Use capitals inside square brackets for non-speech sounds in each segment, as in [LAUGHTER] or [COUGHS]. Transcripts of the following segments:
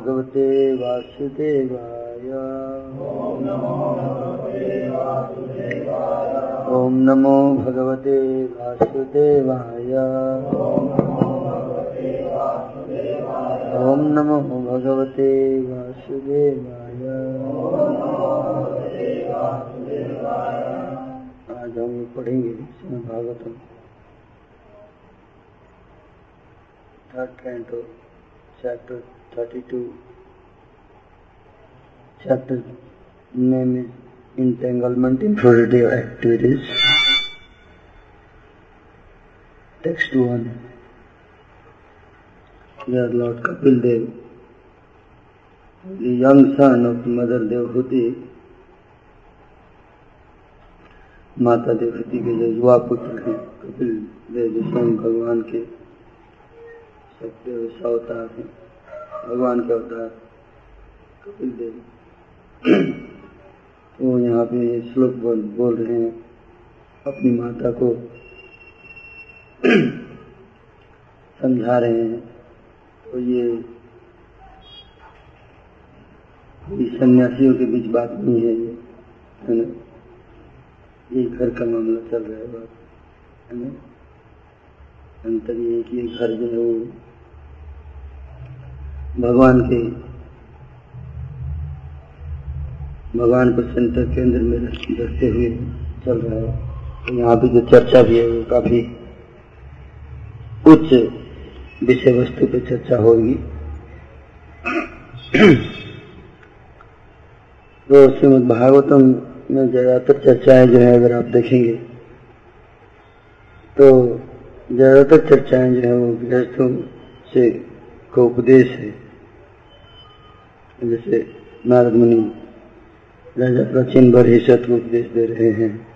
भगवते वासुदेवाय। ॐ नमो भगवते वासुदेवाय। ॐ नमो भगवते वासुदेवाय। आज हम पढ़ेंगे Bhagavatam. Third canto, chapter thirty two chapter name is entanglement in fruitive activities text one lord Kapila Deva young son of mother Devahuti माता देवहूति के जो युवा पुत्र हैं, कपिल देव, जो स्वयं भगवान के सब देव सावतार हैं। भगवान के अवतार कपिल देव। तो यहाँ पे श्लोक बोल, बोल रहे हैं अपनी माता को समझा रहे हैं। तो ये सन्यासियों के बीच बात नहीं है ये है ना? ये घर का मामला चल रहा है बात है ना? अंतर ये कि घर जो है वो भगवान के भगवान को सेंटर केंद्र में रखते हुए चल रहा है। तो यहाँ पे जो चर्चा भी है, वो काफ़ी उच्च विषय वस्तु पे चर्चा होगी। तो श्रीमद भागवतम में ज़्यादातर चर्चाएँ जो है, अगर आप देखेंगे तो ज़्यादातर चर्चाएँ जो है, वो गृहस्थों से को उपदेश है। जैसे नारद मुनि राजा प्राचीन बरहिषत को उपदेश दे रहे हैं।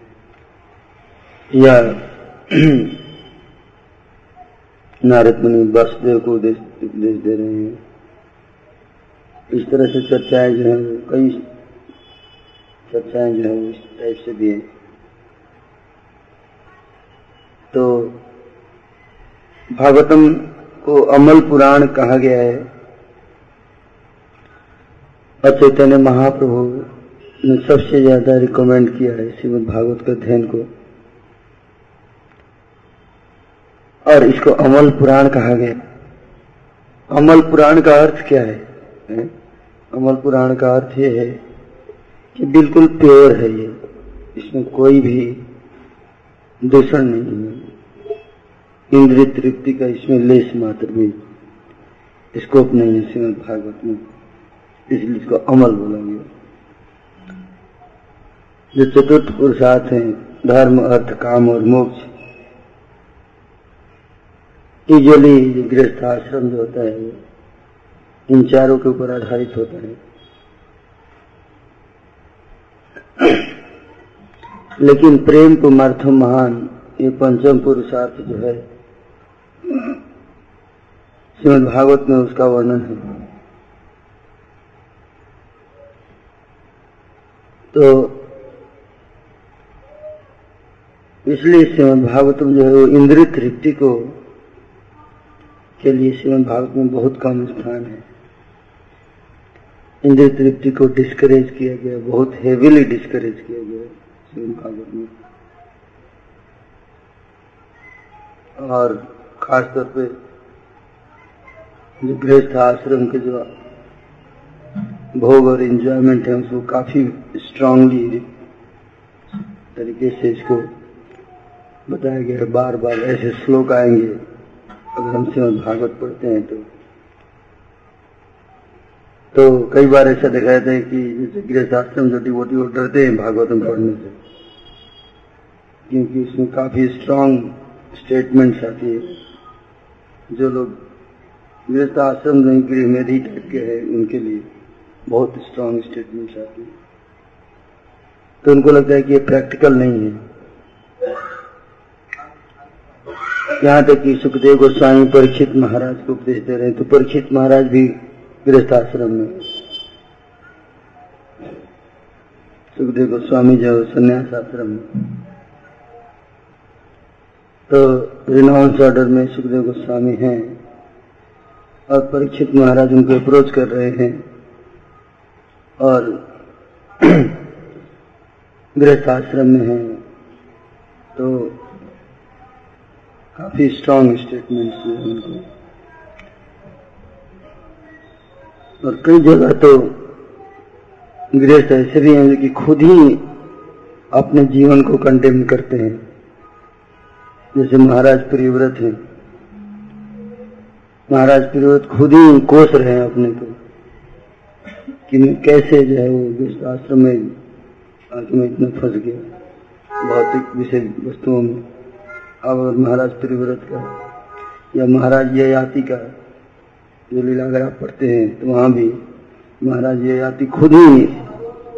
या [CLEARS THROAT] नारद मुनि वासुदेव को उपदेश दे रहे हैं। इस तरह से चर्चाएँ जो है, कई चर्चाएँ जो है, इस टाइप से भी है। तो भागवतम को अमल पुराण कहा गया है। अचैतन्य महाप्रभु ने सबसे ज़्यादा रिकमेंड किया है श्रीमद भागवत के अध्ययन को। और इसको अमल पुराण कहा गया अमल पुराण का अर्थ क्या है? अमल पुराण का अर्थ ये है कि बिल्कुल प्योर है ये। इसमें कोई भी दूषण नहीं है। इंद्रिय तृप्ति का इसमें लेस मात्र भी स्कोप नहीं है श्रीमद भागवत में इसलिए इसको अमल बोला गया। जो चतुर्थ पुरुषार्थ हैं, धर्म, अर्थ, काम और मोक्ष यूजली गृहस्थ आश्रम जो होता है, इन चारों के ऊपर आधारित होता है। लेकिन प्रेम को मर्थो महान, ये पंचम पुरुषार्थ जो है श्रीमद भागवत में उसका वर्णन है। तो इसलिए श्रीमद भागवतम जो है वो इंद्रिय तृप्ति को के लिए श्रीमद भागवत में बहुत कम स्थान है। इंद्रिय तृप्ति को डिस्करेज किया गया, बहुत हेवीली डिस्करेज किया गया श्रीमद भागवत में। और खासतौर पे जो गृहस्थ आश्रम के जो भोग और एंजॉयमेंट है, उसको काफ़ी स्ट्रांगली तरीके से इसको बताया गया बार बार ऐसे श्लोक आएँगे, अगर हम श्रीमद भागवत पढ़ते हैं तो। तो कई बार ऐसा देखा जाता है कि जैसे गृहस्थाश्रम जो डिवोटी वो डरते हैं भागवतम पढ़ने से, क्योंकि उसमें काफ़ी स्ट्रांग स्टेटमेंट्स आती है। जो लोग गृहस्थ आश्रम नहीं गृह में ही टाइप के हैं, उनके लिए बहुत स्ट्रांग स्टेटमेंट्स आती है। तो उनको लगता है कि ये प्रैक्टिकल नहीं है। यहाँ तक कि सुखदेव गोस्वामी परीक्षित महाराज को उपदेश दे रहे हैं तो परीक्षित महाराज भी गृहस्थ आश्रम में सुखदेव गोस्वामी जो संन्यास आश्रम में तो रिनाउंस ऑर्डर में सुखदेव गोस्वामी हैं और परीक्षित महाराज उनको अप्रोच कर रहे हैं और [CLEARS THROAT] गृहस्थ आश्रम में हैं। तो काफ़ी स्ट्रांग स्टेटमेंट्स हैं उनको। और कई जगह तो गृहस्थ ऐसे भी हैं जो कि खुद ही अपने जीवन को कंटेम करते हैं। जैसे महाराज प्रियव्रत हैं। महाराज प्रियव्रत खुद ही कोस रहे हैं अपने को, कि कैसे जो है वो गृहस्थ आश्रम में आके मैं इतना फंस गया, भौतिक विषय वस्तुओं में। अब महाराज प्रियव्रत का, या महाराज ययाति का जो लीला अगर आप पढ़ते हैं तो वहाँ भी महाराज ययाति खुद ही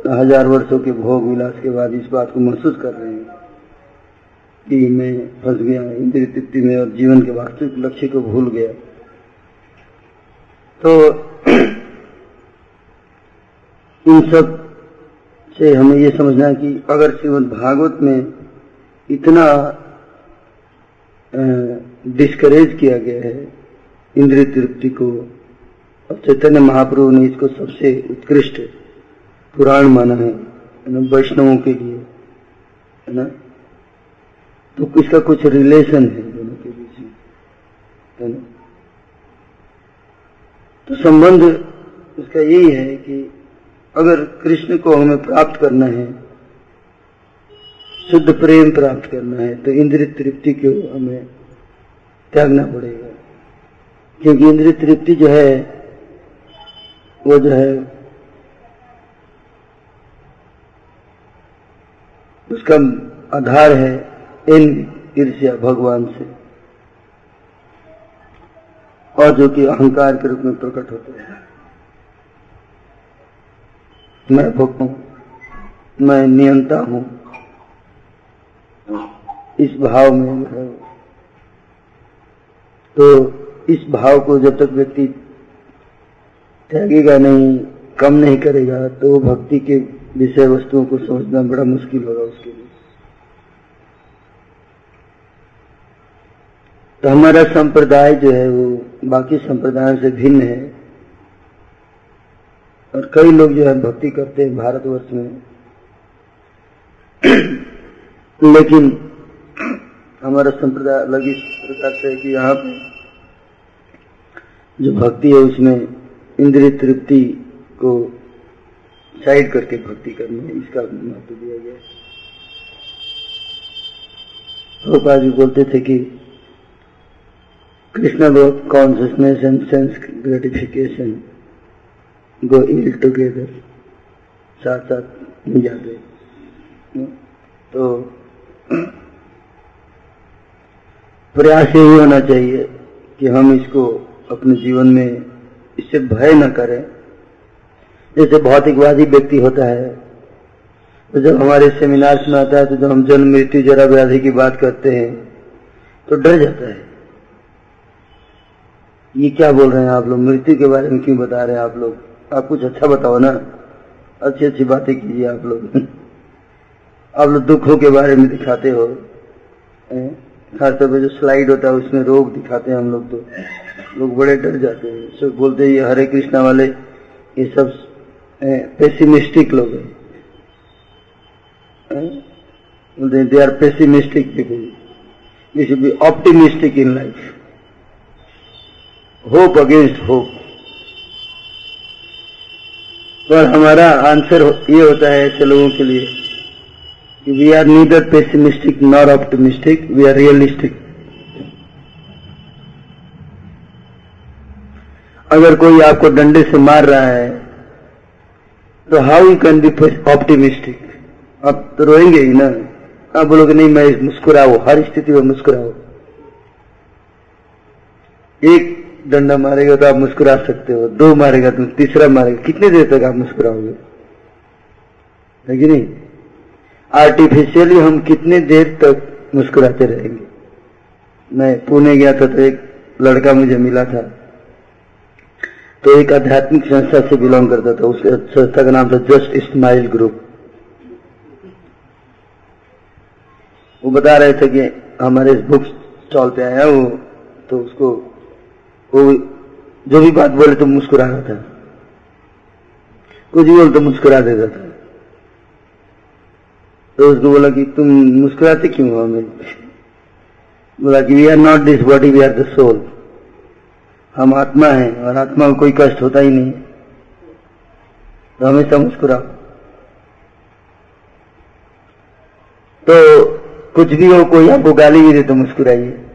हज़ार वर्षों के भोग विलास के बाद इस बात को महसूस कर रहे हैं। कि मैं फंस गया, इंद्रिय तृप्ति में और जीवन के वास्तविक लक्ष्य को भूल गया। तो [CLEARS THROAT] इन सबसे हमें ये समझना है कि अगर श्रीमद भागवत में इतना डिस्करेज किया गया है इंद्रिय तृप्ति को और चैतन्य महाप्रभु ने इसको सबसे उत्कृष्ट पुराण माना है वैष्णवों के लिए, है ना। तो इसका कुछ रिलेशन है दोनों के बीच में। तो संबंध उसका यही है कि अगर कृष्ण को हमें प्राप्त करना है, शुद्ध प्रेम प्राप्त करना है तो इंद्रिय तृप्ति को हमें त्यागना पड़ेगा। क्योंकि इंद्रिय तृप्ति जो है, वो जो है, उसका आधार है इन ईर्ष्या भगवान से। और जो कि अहंकार के रूप में प्रकट होते हैं। मैं भक्त हूँ, मैं नियंता हूँ। इस भाव में तो इस भाव को जब तक व्यक्ति त्यागेगा नहीं, कम नहीं करेगा तो भक्ति के विषय वस्तुओं को समझना बड़ा मुश्किल होगा उसके लिए। तो हमारा संप्रदाय जो है वो बाकी संप्रदायों से भिन्न है। और कई लोग जो है भक्ति करते हैं भारतवर्ष में। लेकिन हमारा संप्रदाय अलग इस प्रकार से है कि यहाँ पे जो भक्ति है उसमें इंद्रिय तृप्ति को साइड करके भक्ति करनी है, इसका महत्व दिया गया है। जी बोलते थे कि Krishna consciousness and sense gratification go ill together साथ साथ जाते तो प्रयास यही होना चाहिए कि हम इसको अपने जीवन में इससे भय न करें। जैसे भौतिकवादी व्यक्ति होता है तो जब हमारे सेमिनार में आता है तो जब हम जन्म मृत्यु जरा व्याधि की बात करते हैं तो डर जाता है। ये क्या बोल रहे हैं आप लोग? मृत्यु के बारे में क्यों बता रहे हैं आप लोग? आप कुछ अच्छा बताओ ना। अच्छी अच्छी बातें कीजिए आप लोग। [LAUGHS] आप लोग दुखों के बारे में दिखाते हो खासतौर पर जो स्लाइड होता है, उसमें रोग दिखाते हैं हम लोग तो। लोग बड़े डर जाते हैं। सब बोलते हैं, ये हरे कृष्णा वाले, ये सब पेसिमिस्टिक लोग हैं। बोलते हैं they are pessimistic people should be optimistic in life hope against hope पर हमारा आंसर ये होता है ऐसे लोगों के लिए कि we are neither pessimistic nor optimistic we are realistic अगर कोई आपको डंडे से मार रहा है तो how you can be optimistic आप तो रोएँगे ही ना। आप बोलोगे, नहीं, मैं मुस्कुराओ हर स्थिति में मुस्कुराओ एक डंडा मारेगा तो आप मुस्कुरा सकते हो, दो मारेगा तो तीसरा मारेगा। कितने देर तक आप मुस्कुराओगे? है कि नहीं? आर्टिफिशियली हम कितने देर तक मुस्कुराते रहेंगे? मैं पुणे गया था तो एक लड़का मुझे मिला था। तो एक आध्यात्मिक संस्था से बिलोंग करता था। उस संस्था का नाम था जस्ट स्माइल ग्रुप वो बता रहे थे कि हमारे बुक स्टॉल पे आया वो तो उसको वो जो भी बात बोले तो मुस्कुरा रहा था कुछ भी बोले तो मुस्कुरा देता था तो उसको बोला कि तुम मुस्कुराते क्यों हो हमें? बोला कि we are not this body we are the soul हम आत्मा हैं और आत्मा को कोई कष्ट होता ही नहीं। तो हमेशा मुस्कुराओ। तो कुछ भी हो, कोई आपको गाली भी दे तो मुस्कुराइए।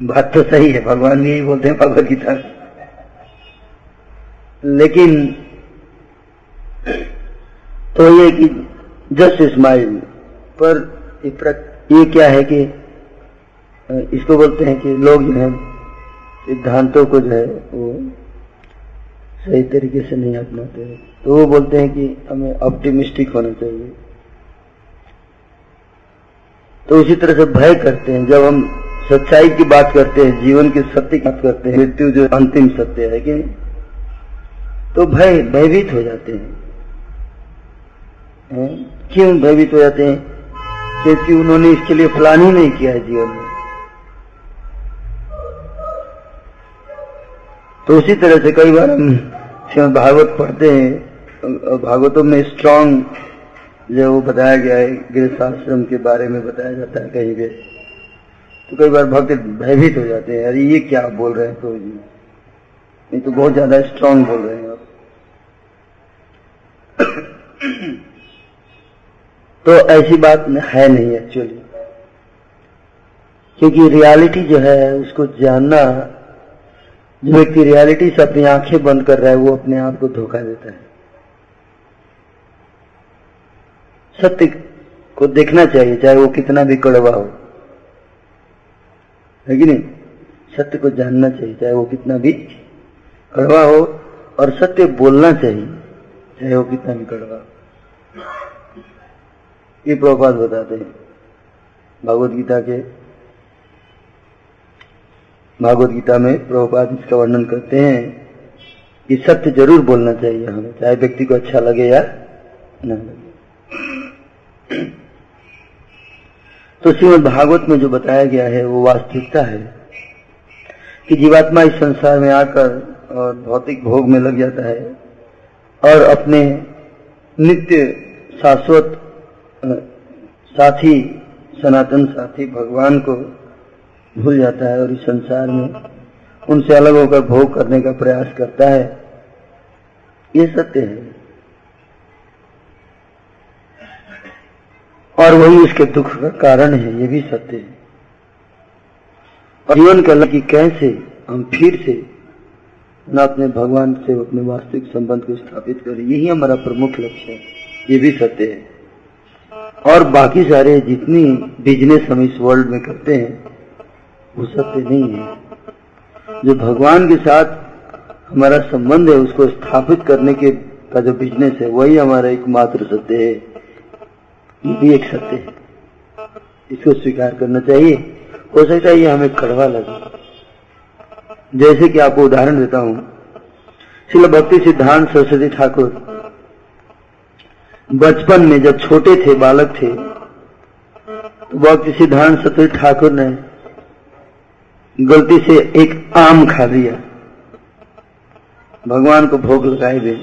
बात तो सही है, भगवान भी यही बोलते हैं भगवत गीता लेकिन तो ये कि जस्ट स्माइल पर ये क्या है कि इसको बोलते हैं कि लोग जो है, सिद्धांतों को जो है, वो सही तरीके से नहीं अपनाते तो वो बोलते हैं कि हमें ऑप्टिमिस्टिक होना चाहिए। तो उसी तरह से भय करते हैं, जब हम सच्चाई की बात करते हैं, जीवन के सत्य की बात करते हैं, मृत्यु जो अंतिम सत्य है कि तो भय, भयभीत हो जाते हैं। है? क्यों भयभीत हो जाते हैं? क्योंकि उन्होंने इसके लिए प्लान ही नहीं किया है जीवन में। तो उसी तरह से कई बार हम भागवत पढ़ते हैं भागवतों में स्ट्रांग जो वो बताया गया है, गृहस्थाश्रम के बारे में बताया जाता है कहीं भी। तो कई बार भक्त भयभीत हो जाते हैं, अरे ये क्या बोल रहे हैं तो जी? नहीं तो बहुत ज़्यादा स्ट्रांग बोल रहे हैं आप। [COUGHS] तो ऐसी बात है नहीं एक्चुअली क्योंकि रियलिटी जो है, उसको जानना, जो व्यक्ति रियलिटी से अपनी आँखें बंद कर रहा है, वो अपने आप को धोखा देता है। सत्य को देखना चाहिए, चाहे वो कितना भी कड़वा हो। है कि नहीं? सत्य को जानना चाहिए, चाहे वो कितना भी कड़वा हो, और सत्य बोलना चाहिए, चाहे वो कितना भी कड़वा हो। ये प्रभात बताते हैं भागवत गीता के। भागवत गीता में प्रभुपाद इसका वर्णन करते हैं कि सत्य ज़रूर बोलना चाहिए हमें, चाहे व्यक्ति को अच्छा लगे या न लगे। तो श्रीमद भागवत में जो बताया गया है, वो वास्तविकता है कि जीवात्मा इस संसार में आकर और भौतिक भोग में लग जाता है और अपने नित्य शाश्वत साथी, सनातन साथी भगवान को भूल जाता है और इस संसार में उनसे अलग होकर भोग करने का प्रयास करता है। ये सत्य है। और वही उसके दुख का कारण है, ये भी सत्य है। और जीवन का कि कैसे हम फिर से न अपने भगवान से अपने वास्तविक संबंध को स्थापित करें, यही हमारा प्रमुख लक्ष्य है, ये भी सत्य है। और बाकी सारे जितनी बिज़नेस हम इस वर्ल्ड में करते हैं, वो सत्य नहीं है। जो भगवान के साथ हमारा संबंध है, उसको स्थापित करने के का जो बिज़नेस है, वही हमारा एकमात्र सत्य है। ये भी एक सत्य है। इसको स्वीकार करना चाहिए। हो सकता है ये हमें कड़वा लगे। जैसे कि आपको उदाहरण देता हूँ। शिल भक्ति सिद्धांत सरस्वती ठाकुर बचपन में जब छोटे थे, बालक थे तो भक्ति सिद्धांत सरस्वती ठाकुर ने गलती से एक आम खा लिया। भगवान को भोग लगाए हुए।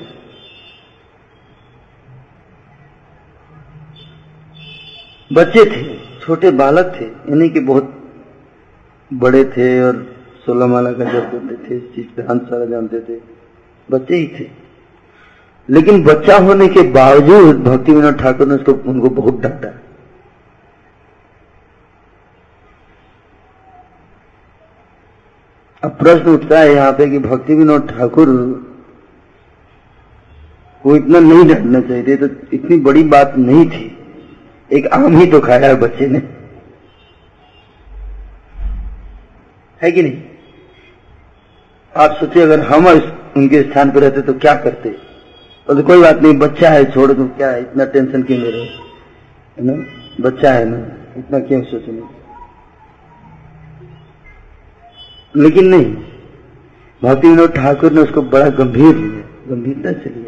बच्चे थे, छोटे बालक थे, यानी कि बहुत बड़े थे और सोलह माला का जब करते थे, इस चीज़ पे हम सारा जानते थे। बच्चे ही थे। लेकिन बच्चा होने के बावजूद भक्ति विनोद ठाकुर ने उसको, उनको बहुत डांटा अब प्रश्न उठता है यहाँ पे कि भक्ति विनोद ठाकुर को इतना नहीं डांटना चाहिए तो इतनी बड़ी बात नहीं थी। एक आम ही तो खाया है बच्चे ने। है कि नहीं? आप सोचिए, अगर हम उनके स्थान पर रहते तो क्या करते? तो कोई बात नहीं, बच्चा है, छोड़ दो क्या है? इतना टेंशन क्यों ले रहे है? ना? बच्चा है ना? इतना क्यों सोचने लेकिन नहीं, भक्ति विनोद ठाकुर ने उसको बड़ा गंभीर लिया। गंभीरता से लिया।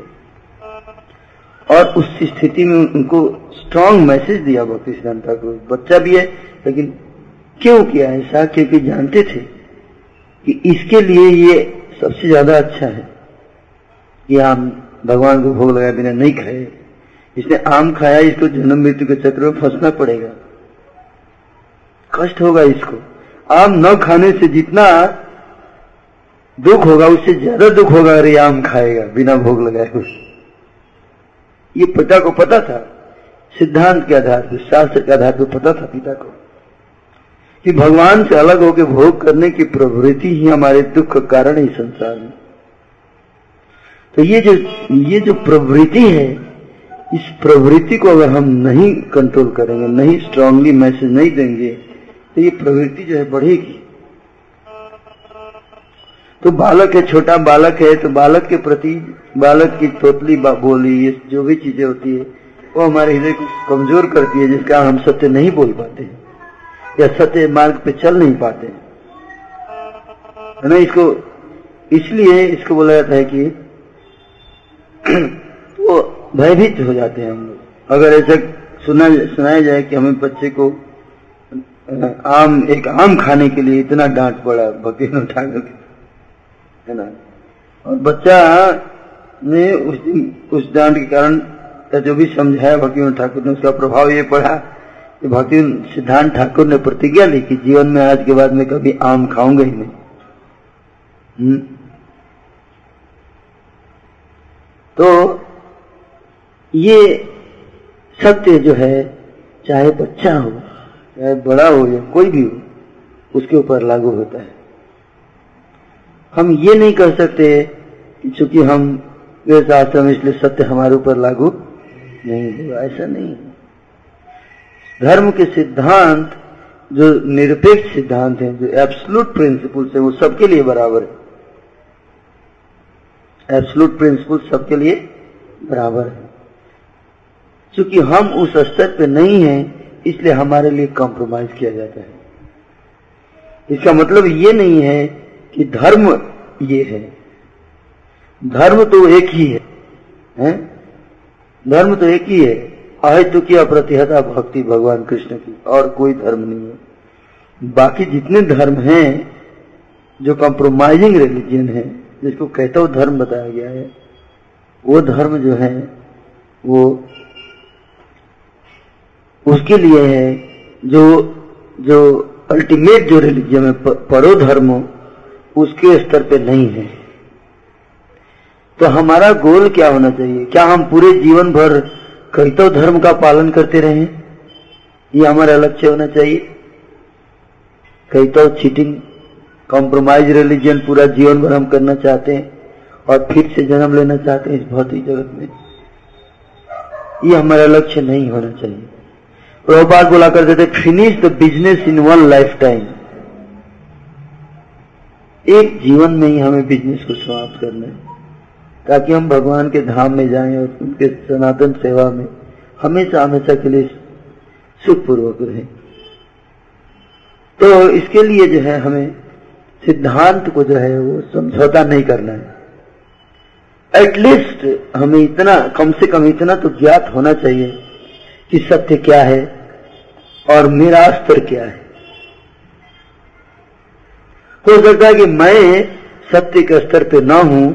और उस स्थिति में उनको स्ट्रांग मैसेज दिया भक्ति सिद्धांत ठाकुर। बच्चा भी है, लेकिन क्यों किया ऐसा क्योंकि जानते थे कि इसके लिए ये सबसे ज़्यादा अच्छा है कि आम भगवान को भोग लगाए बिना नहीं खाए। इसने आम खाया, इसको जन्म मृत्यु के चक्र में फंसना पड़ेगा। कष्ट होगा इसको। आम न खाने से जितना दुख होगा, उससे ज़्यादा दुख होगा अरे आम खाएगा बिना भोग लगाए। हुए ये पिता को पता था, सिद्धांत के आधार पर शास्त्र के आधार पर पता था पिता को, कि भगवान से अलग होकर भोग करने की प्रवृत्ति ही हमारे दुख का कारण है संसार में। तो ये जो ये जो प्रवृत्ति है, इस प्रवृत्ति को अगर हम नहीं कंट्रोल करेंगे, नहीं स्ट्रांगली मैसेज नहीं देंगे तो ये प्रवृत्ति जो है बढ़ेगी। तो बालक है, छोटा बालक है तो बालक के प्रति, बालक की तोतली बोली, ये जो भी चीज़ें होती है, वो हमारे हृदय को कमज़ोर करती है, जिसका हम सत्य नहीं बोल पाते या सत्य मार्ग पे चल नहीं पाते ना इसको, इसलिए इसको बोला जाता है कि [CLEARS THROAT] वो भयभीत हो जाते हैं हम लोग। अगर ऐसा सुना, सुनाया जाए कि हमें बच्चे को आम, एक आम खाने के लिए इतना डांट पड़ा भक्ति ठाकुर है ना? और बच्चा ने उस दिन, उस डांट के कारण जो भी समझाया भक्ति ठाकुर ने, उसका प्रभाव ये पड़ा कि भक्ति सिद्धांत ठाकुर ने प्रतिज्ञा ली कि जीवन में आज के बाद में कभी आम खाऊँगा ही नहीं। हम्म। तो ये सत्य जो है, चाहे बच्चा हो, चाहे बड़ा हो या कोई भी हो, उसके ऊपर लागू होता है। हम ये नहीं कर सकते चूँकि हम आश्रम इसलिए सत्य हमारे ऊपर लागू नहीं होगा ऐसा नहीं धर्म के सिद्धांत, जो निरपेक्ष सिद्धांत है, जो एब्सलूट प्रिंसिपल्स है, वो सबके लिए बराबर है। एब्सलूट प्रिंसिपल सबके लिए बराबर है। क्योंकि हम उस स्तर पे नहीं हैं, इसलिए हमारे लिए कॉम्प्रोमाइज किया जाता है। इसका मतलब ये नहीं है कि धर्म ये है। धर्म तो एक ही है, है? धर्म तो एक ही है। अहितु की अप्रतिहता भक्ति भगवान कृष्ण की और कोई धर्म नहीं है। बाकी जितने धर्म हैं जो कॉम्प्रोमाइजिंग रिलीजन है जिसको कहता हुआ धर्म बताया गया है वो धर्म जो है वो उसके लिए है जो जो अल्टीमेट जो रिलीजन है परो धर्म उसके स्तर पे नहीं है। तो हमारा गोल क्या होना चाहिए? क्या हम पूरे जीवन भर कैतो धर्म का पालन करते रहे? ये हमारा लक्ष्य होना चाहिए। कैतो चीटिंग कॉम्प्रोमाइज रिलीजन पूरा जीवन भर हम करना चाहते हैं और फिर से जन्म लेना चाहते हैं इस भौतिक जगत में। ये हमारा लक्ष्य नहीं होना चाहिए। प्रभुपाद बोला करते थे finish the business in one life time एक जीवन में ही हमें बिज़नेस को समाप्त करना है। ताकि हम भगवान के धाम में जाएँ और उनके सनातन सेवा में हमेशा हमेशा के लिए सुखपूर्वक रहें। तो इसके लिए जो है हमें सिद्धांत को जो है वो समझौता नहीं करना है। एटलीस्ट हमें इतना, कम से कम इतना तो ज्ञात होना चाहिए कि सत्य क्या है और मेरा स्तर क्या है। हो सकता है कि मैं सत्य के स्तर पे ना हूँ,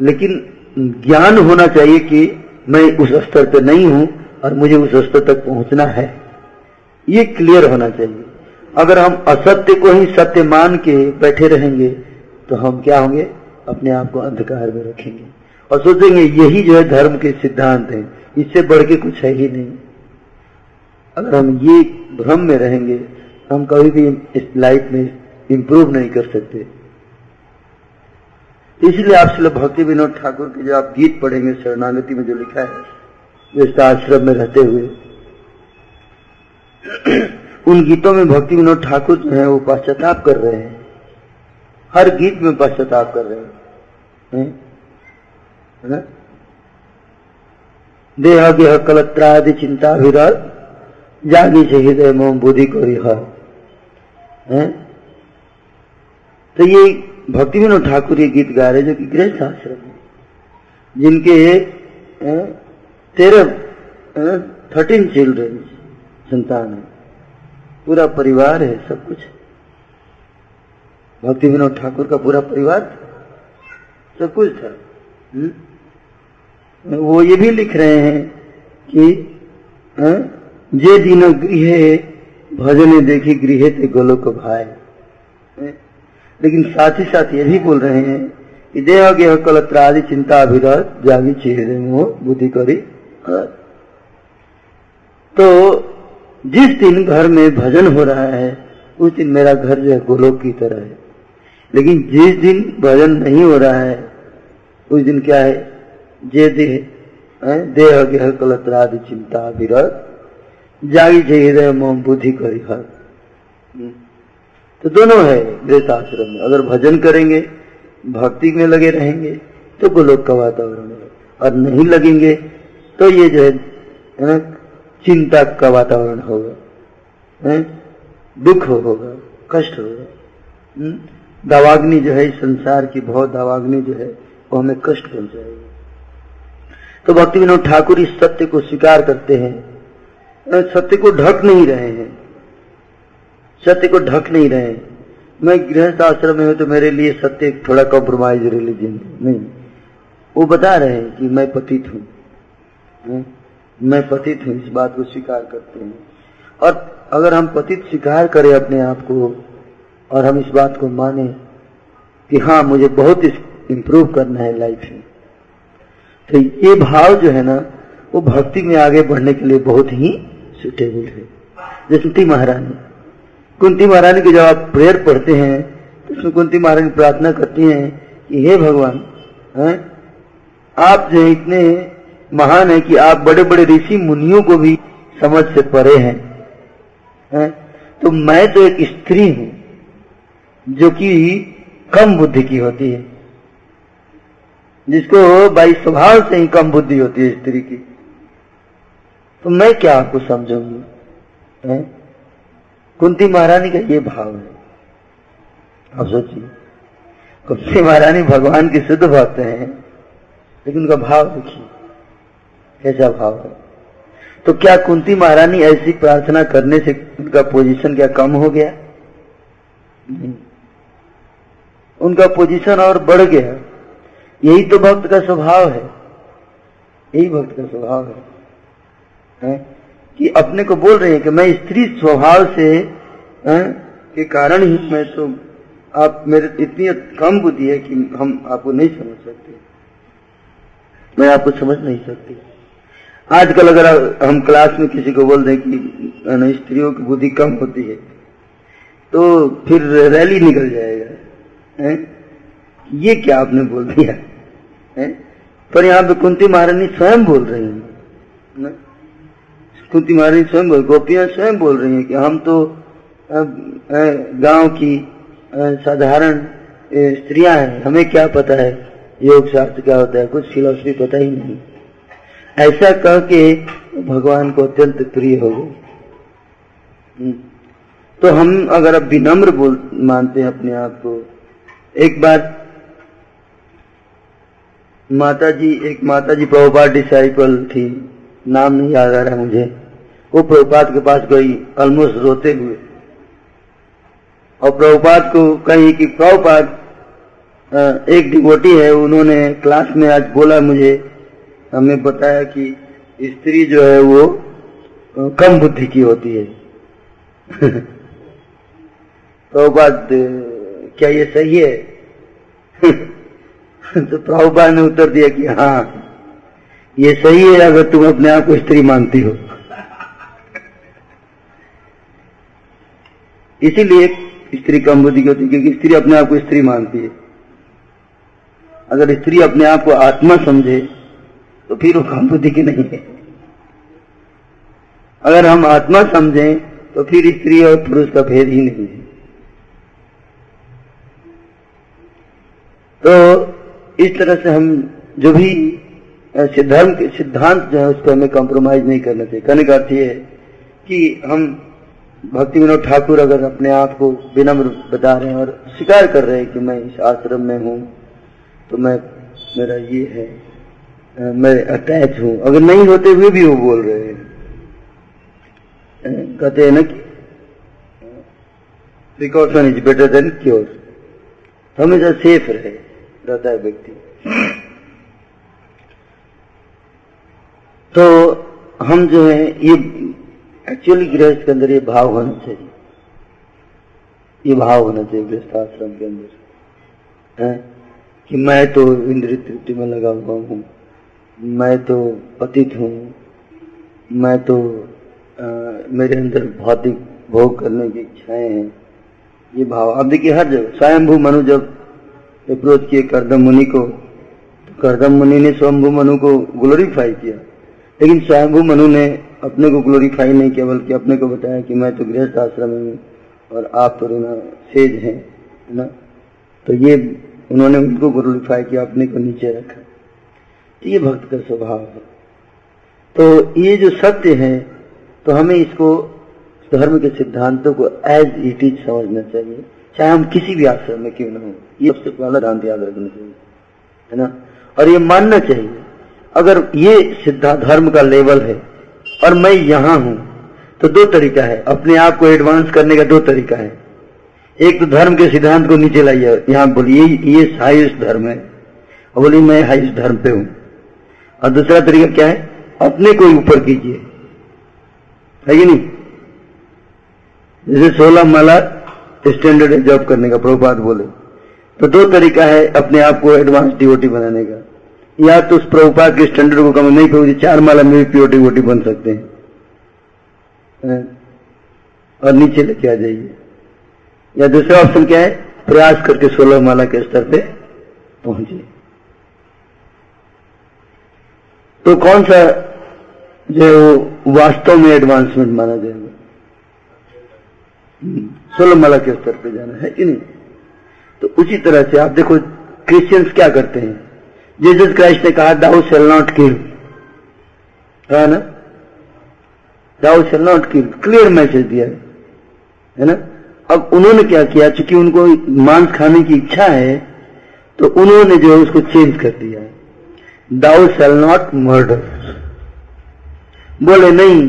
लेकिन ज्ञान होना चाहिए कि मैं उस स्तर पे नहीं हूँ और मुझे उस स्तर तक पहुँचना है। ये क्लियर होना चाहिए। अगर हम असत्य को ही सत्य मान के बैठे रहेंगे तो हम क्या होंगे? अपने आप को अंधकार में रखेंगे। और सोचेंगे, यही जो है धर्म के सिद्धांत है, इससे बढ़ के कुछ है ही नहीं। अगर हम ये भ्रम में रहेंगे, हम कभी भी इस लाइफ में इंप्रूव नहीं कर सकते। इसलिए आप श्री भक्ति विनोद ठाकुर के जो आप गीत पढ़ेंगे, शरणागति में जो लिखा है व्यस्त आश्रम में रहते हुए, [CLEARS THROAT] उन गीतों में भक्ति विनोद ठाकुर जो है, वो पश्चाताप कर रहे हैं। हर गीत में पश्चाताप कर रहे हैं। है? देह गेह कलत्रादि चिंता विरल जागी से हृदय मोम बुद्धि को रिहर तो ये भक्ति विनोद ठाकुर ये गीत गा रहे जो कि गृह आश्रम है, जिनके तेरह थर्टीन चिल्ड्रन संतान है। पूरा परिवार है, सब कुछ। भक्ति विनोद ठाकुर का पूरा परिवार सब कुछ था। हुँ? वो ये भी लिख रहे हैं कि जे दिन गृह, भजन देखी गृह गोलोक भाई लेकिन साथ ही साथ ये भी बोल रहे हैं कि देह गेह कलत्र आदि चिंता अभिरत जागी चेहरे, मोह, बुद्धि करी तो जिस दिन घर में भजन हो रहा है, उस दिन मेरा घर जो है गोलोक की तरह है। लेकिन जिस दिन भजन नहीं हो रहा है, उस दिन क्या है? जे देह देह गेह कलत्र आदि चिंता विरत जागी चेहरे, मोह, बुद्धि करी, हर। तो दोनों है गृह आश्रम में। अगर भजन करेंगे, भक्ति में लगे रहेंगे तो गोलोक का वातावरण है। और नहीं लगेंगे तो ये जो है ना, चिंता का वातावरण होगा दुख होगा, कष्ट होगा। दवाग्नि जो है संसार की बहुत दवाग्नि जो है, वो हमें कष्ट पहुंचाएगी। तो भक्ति विनोद ठाकुर इस सत्य को स्वीकार करते हैं। सत्य को ढक नहीं रहे हैं। सत्य को ढक नहीं रहे। मैं गृहस्थ आश्रम में हूँ तो मेरे लिए सत्य थोड़ा कॉम्प्रोमाइज रिलीजन नहीं। वो बता रहे हैं कि मैं पतित हूँ। मैं पतित हूँ, इस बात को स्वीकार करते हैं। और अगर हम पतित स्वीकार करें अपने आप को, और हम इस बात को माने कि हाँ मुझे बहुत इंप्रूव करना है लाइफ में तो ये भाव जो है ना, वो भक्ति में आगे बढ़ने के लिए बहुत ही सुटेबल है। जैसे महारानी। कुंती महारानी की जब आप प्रेयर पढ़ते हैं तो उसमें कुंती महारानी प्रार्थना करती हैं कि हे भगवान, है आप जो इतने महान है कि आप बड़े बड़े ऋषि मुनियों को भी समझ से परे हैं, है? तो मैं तो एक स्त्री हूँ, जो कि कम बुद्धि की होती है, जिसको बाई स्वभाव से ही कम बुद्धि होती है स्त्री की तो मैं क्या आपको समझूँगी? कुंती महारानी का ये भाव है। आप सोचिए कुंती महारानी भगवान की शुद्ध भक्त हैं लेकिन उनका भाव देखिए कैसा भाव है। तो क्या कुंती महारानी ऐसी प्रार्थना करने से उनका पोजीशन क्या कम हो गया? नहीं। उनका पोजीशन और बढ़ गया। यही तो भक्त का स्वभाव है। यही भक्त का स्वभाव है, है? कि अपने को बोल रहे हैं कि मैं स्त्री स्वभाव से, है? के कारण ही मैं तो आप मेरे, इतनी कम बुद्धि है कि हम आपको नहीं समझ सकते मैं आपको समझ नहीं सकती आजकल अगर हम क्लास में किसी को बोल दें कि स्त्रियों की बुद्धि कम होती है तो फिर रैली निकल जाएगा, है? ये क्या आपने बोल दिया, है? पर यहाँ पे कुंती महारानी स्वयं बोल रही हैं कुंती महारानी स्वयं बोल गोपियाँ स्वयं बोल रही हैं कि हम तो गाँव की साधारण स्त्रियाँ हैं। हमें क्या पता है? योग शास्त्र क्या होता है? कुछ फिलोसफी पता ही नहीं। ऐसा कह के भगवान को अत्यंत प्रिय हो गई तो हम अगर अब विनम्र बोल, मानते हैं अपने आप को, एक बार माता जी एक माता जी प्रभुपात डिसाइपल थी। नाम नहीं याद आ रहा है मुझे। वो प्रभुपात के पास गई ऑलमोस्ट रोते हुए। और प्रभुपात को कही कि प्रभुपात एक डिवोटी है, उन्होंने क्लास में आज बोला मुझे। हमें बताया कि स्त्री जो है वो कम बुद्धि की होती है। [LAUGHS] प्रभुपात क्या ये सही है? [LAUGHS] तो प्रभुपाद ने उत्तर दिया कि हाँ ये सही है अगर तुम अपने आप को स्त्री मानती हो। इसीलिए स्त्री कम बुद्धि की होती है, क्योंकि स्त्री अपने आप को स्त्री मानती है। अगर स्त्री अपने आप को आत्मा समझे तो फिर वो कम बुद्धि की नहीं है। अगर हम आत्मा समझें तो फिर स्त्री और पुरुष का भेद ही नहीं है। तो इस तरह से हम जो भी के सिद्धांत जो है उसको हमें कॉम्प्रोमाइज नहीं करना चाहिए। कहने का अर्थ ये है कि हम भक्ति विनोद ठाकुर अगर अपने आप को विनम्र बता रहे हैं और स्वीकार कर रहे हैं कि मैं इस आश्रम में हूँ तो मैं, मेरा ये है मैं अटैच हूँ। अगर नहीं होते हुए भी वो बोल रहे हैं। कहते हैं ना कि precaution is better than cure हमेशा सेफ़ रहे, रहता है व्यक्ति। तो हम जो है ये एक्चुअली गृहस्थ के अंदर ये भाव होना चाहिए। ये भाव होना चाहिए गृहस्थ आश्रम के अंदर। है? कि मैं तो इंद्र तृप्ति में लगा हुआ हूँ मैं तो पतित हूँ मैं तो आ, मेरे अंदर भौतिक भोग करने की इच्छाएँ हैं। ये भाव अब देखिए हर जगह स्वयंभू मनु जब अप्रोच किए करदम मुनि को तो करदम मुनि ने स्वयंभू मनु को ग्लोरीफाई किया। लेकिन स्वयंभू मनु ने अपने को ग्लोरीफाई नहीं किया, बल्कि अपने को बताया कि मैं तो गृहस्थ आश्रम हूँ और आप तो ना सेज हैं, है ना? तो ये उन्होंने उनको ग्लोरीफाई किया, अपने को नीचे रखा। तो ये भक्त का स्वभाव है। तो ये जो सत्य है तो हमें इसको धर्म के सिद्धांतों को एज इट इज़ समझना चाहिए। चाहे हम किसी भी आश्रम में क्यों ना हो, ये सबसे पहला ध्यान याद रखना चाहिए, है ना? और ये मानना चाहिए अगर ये सिद्धांत धर्म का लेवल है और मैं यहाँ हूँ तो दो तरीका है। अपने आप को एडवांस करने का दो तरीका है। एक तो धर्म के सिद्धांत को नीचे लाइए, यहाँ बोलिए, ये हाइस्ट धर्म है। और बोलिए, मैं हाइस्ट धर्म पे हूँ। और दूसरा तरीका क्या है? अपने को ऊपर कीजिए। है कि नहीं? जैसे सोलह माला स्टैंडर्ड जॉब करने का प्रभुपात बोले। तो दो तरीका है अपने आप को एडवांस डिवोटी बनाने का। या तो उस प्रभुपात के स्टैंडर्ड को कम नहीं पहुँचे चार माला में भी प्योर वोटी बन सकते हैं। और नीचे लेके आ जाइए। या दूसरा ऑप्शन क्या है? प्रयास करके सोलह माला के स्तर पे पहुँचे तो कौन सा जो वास्तव में एडवांसमेंट माना जाएगा? सोलह माला के स्तर पे जाना है कि नहीं? तो उसी तरह से आप देखो क्रिश्चियंस क्या करते हैं? जीसस क्राइस्ट ने कहा दाउ शेल नॉट किल है ना? Thou shalt not kill clear message दिया है। ना? अब उन्होंने क्या किया? चूँकि उनको मांस खाने की इच्छा है तो उन्होंने जो है उसको चेंज कर दिया दाउ शेल नॉट मर्डर बोले, नहीं,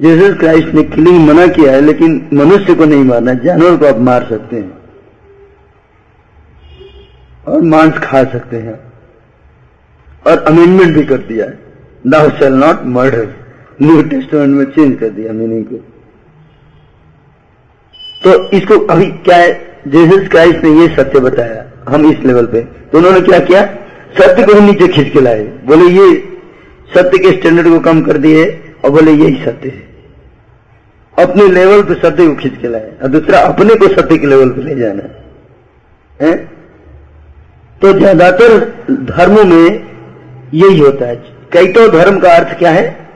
जीसस क्राइस्ट ने किलिंग मना किया है, लेकिन मनुष्य को नहीं मारना जानवर को आप मार सकते हैं और मांस खा सकते हैं और अमेंडमेंट भी कर दिया है। Thou shalt not murder New Testament में चेंज कर दिया मीनिंग को। तो इसको अभी क्या है? जीसस क्राइस्ट ने ये सत्य बताया, हम इस लेवल पे। तो उन्होंने क्या किया? सत्य को नीचे खींच के लाए। बोले, ये सत्य के स्टैंडर्ड को कम कर दिए और बोले, यही सत्य है। अपने लेवल पे सत्य को खींच के लाए। और दूसरा, अपने को सत्य के लेवल पे ले जाना है? तो ज़्यादातर धर्मों में यही होता है। तो धर्म का अर्थ क्या है?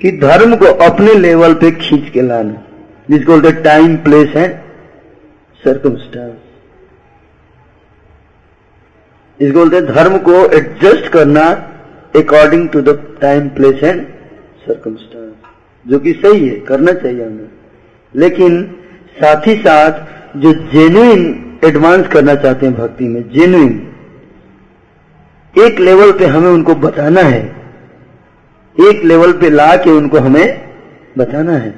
कि धर्म को अपने लेवल पे खींच के लाना, जिसको बोलते टाइम प्लेस है सर्कमस्टांस इसको बोलते धर्म को एडजस्ट करना according to the time place and circumstance जो कि सही है, करना चाहिए हमें। लेकिन साथ ही साथ जो जेन्युइन एडवांस करना चाहते हैं भक्ति में जेन्युइन एक लेवल पे हमें उनको बताना है। एक लेवल पे ला के उनको हमें बताना है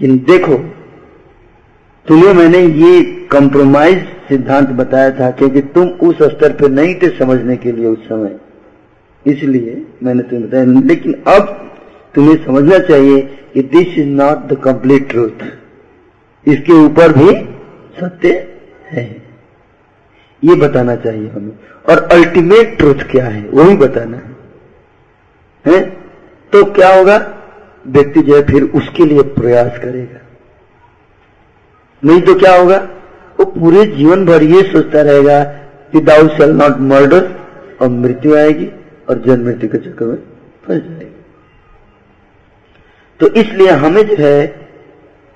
कि देखो, तुम्हें मैंने ये कंप्रोमाइज सिद्धांत बताया था क्योंकि तुम उस स्तर पे नहीं थे समझने के लिए उस समय। इसलिए मैंने तुम्हें बताया। लेकिन अब तुम्हें समझना चाहिए कि this is not the complete truth इसके ऊपर भी सत्य है। ये बताना चाहिए हमें। और अल्टीमेट ट्रुथ क्या है, वो भी बताना है। हैं? तो क्या होगा? व्यक्ति जो है फिर उसके लिए प्रयास करेगा। नहीं तो क्या होगा? वो पूरे जीवन भर ये सोचता रहेगा कि दाउ शेल नॉट मर्डर और मृत्यु आएगी, और जन्म मृत्यु के चक्कर में फंस जाएगी। तो इसलिए हमें जो है,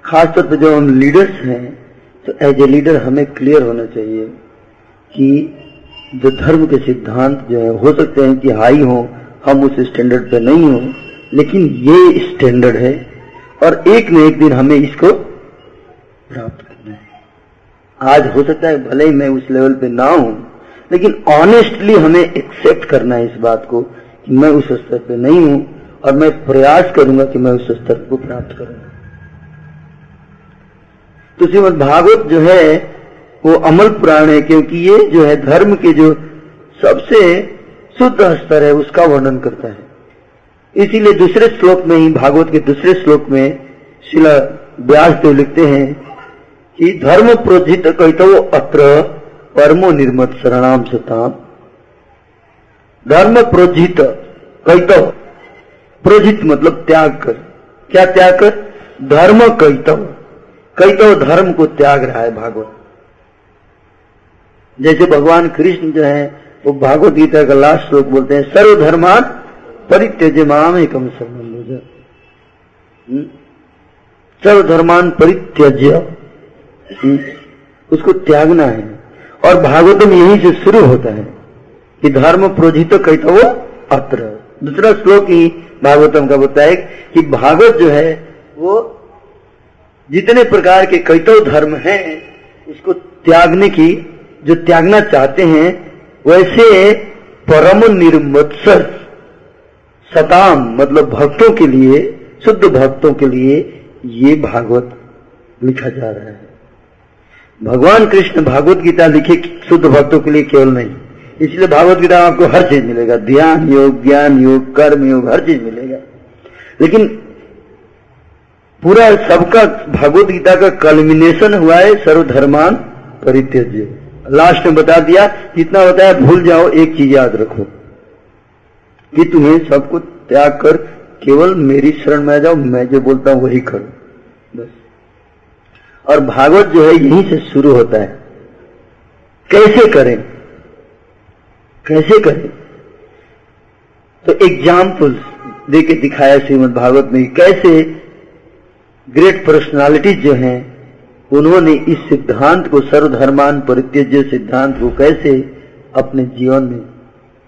खासतौर पर जब हम लीडर्स हैं तो एज ए लीडर हमें क्लियर होना चाहिए। कि जो धर्म के सिद्धांत जो है, हो सकते हैं कि हाई हो, हम उस स्टैंडर्ड पे नहीं हो, लेकिन ये स्टैंडर्ड है और एक न एक दिन हमें इसको प्राप्त करना है। आज हो सकता है भले ही मैं उस लेवल पे ना हूँ, लेकिन ऑनेस्टली हमें एक्सेप्ट करना है इस बात को कि मैं उस स्तर पे नहीं हूँ और मैं प्रयास करूँगा कि मैं उस स्तर को प्राप्त करूँगा। तो श्रीमद भागवत जो है वो अमल पुराण है, क्योंकि ये जो है धर्म के जो सबसे शुद्ध स्तर है, उसका वर्णन करता है। इसीलिए दूसरे श्लोक में ही, भागवत के दूसरे श्लोक में शिला व्यास देव लिखते हैं कि धर्म प्रोजित कहते अत्र परमो निर्मत शरणाम सताम। धर्म प्रोजित कहते प्रोजित मतलब त्याग कर। क्या त्याग कर? धर्म कहतव कहतव धर्म को त्याग रहा है भागवत। जैसे भगवान कृष्ण जो है, वो भागवत गीता का लास्ट श्लोक बोलते हैं सर्वधर्मान परित्यज माम एकम संबंध हम्म? सर्वधर्मान परित्यज्य हम्म? उसको त्यागना है और भागवतम यही से शुरू होता है कि धर्म प्रोजित कहता वो अत्र दूसरा श्लोक ही भागवतम का बोलता है कि भागवत जो है, वो जितने प्रकार के कैतव धर्म हैं, उसको त्यागने की जो त्यागना चाहते हैं, वैसे परम निर्मत्सर सताम मतलब भक्तों के लिए, शुद्ध भक्तों के लिए ये भागवत लिखा जा रहा है। भगवान कृष्ण भागवत गीता लिखे शुद्ध भक्तों के लिए केवल नहीं, इसलिए भागवत गीता में आपको हर चीज़ मिलेगा। ध्यान योग, ज्ञान योग, कर्म योग, हर चीज़ मिलेगा। लेकिन पूरा सबका भागवत गीता का कल्मिनेशन हुआ है सर्वधर्मान परित्यज्य। लास्ट में बता दिया, जितना बताया भूल जाओ, एक चीज़ याद रखो, कि तुम्हें सब कुछ त्याग कर केवल मेरी शरण में आ जाओ, मैं जो बोलता हूँ वही करो, बस। और भागवत जो है, यहीं से शुरू होता है। कैसे करें? कैसे करें? तो एग्जाम्पल्स देके दिखाया श्रीमद भागवत में कैसे ग्रेट पर्सनालिटीज जो हैं उन्होंने इस सिद्धांत को सर्वधर्मान परित्यज्य सिद्धांत को कैसे अपने जीवन में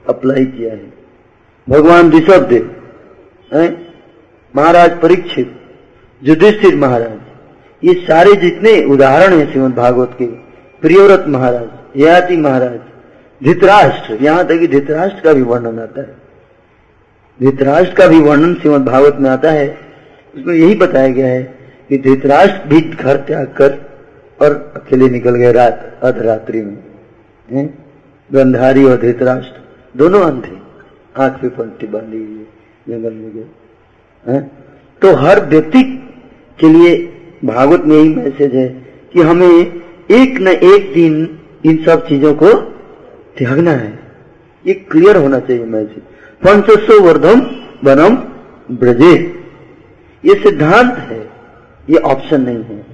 अप्लाई किया है? भगवान ऋषभ देव महाराज परीक्षित, युधिष्ठिर महाराज, ये सारे जितने उदाहरण हैं श्रीमद भागवत के, प्रियव्रत महाराज, ययाति महाराज, धृतराष्ट्र, यहाँ तक कि धृतराष्ट्र का भी वर्णन आता है। धृतराष्ट्र का भी वर्णन श्रीमद भागवत में आता है। उसमें यही बताया गया है कि धृतराष्ट्र भी घर त्याग कर और अकेले निकल गए रात, अर्धरात्रि में। गंधारी और धृतराष्ट्र दोनों अंधे। आँख पे पंक्ति बांधी हुई जंगल में गए। तो हर व्यक्ति के लिए भागवत में यही मैसेज है कि हमें एक न एक दिन इन सब चीज़ों को त्यागना है। ये क्लियर होना चाहिए मैसेज पंचस्व वर्धम वनम ब्रजे ये सिद्धांत है। ये ऑप्शन नहीं है।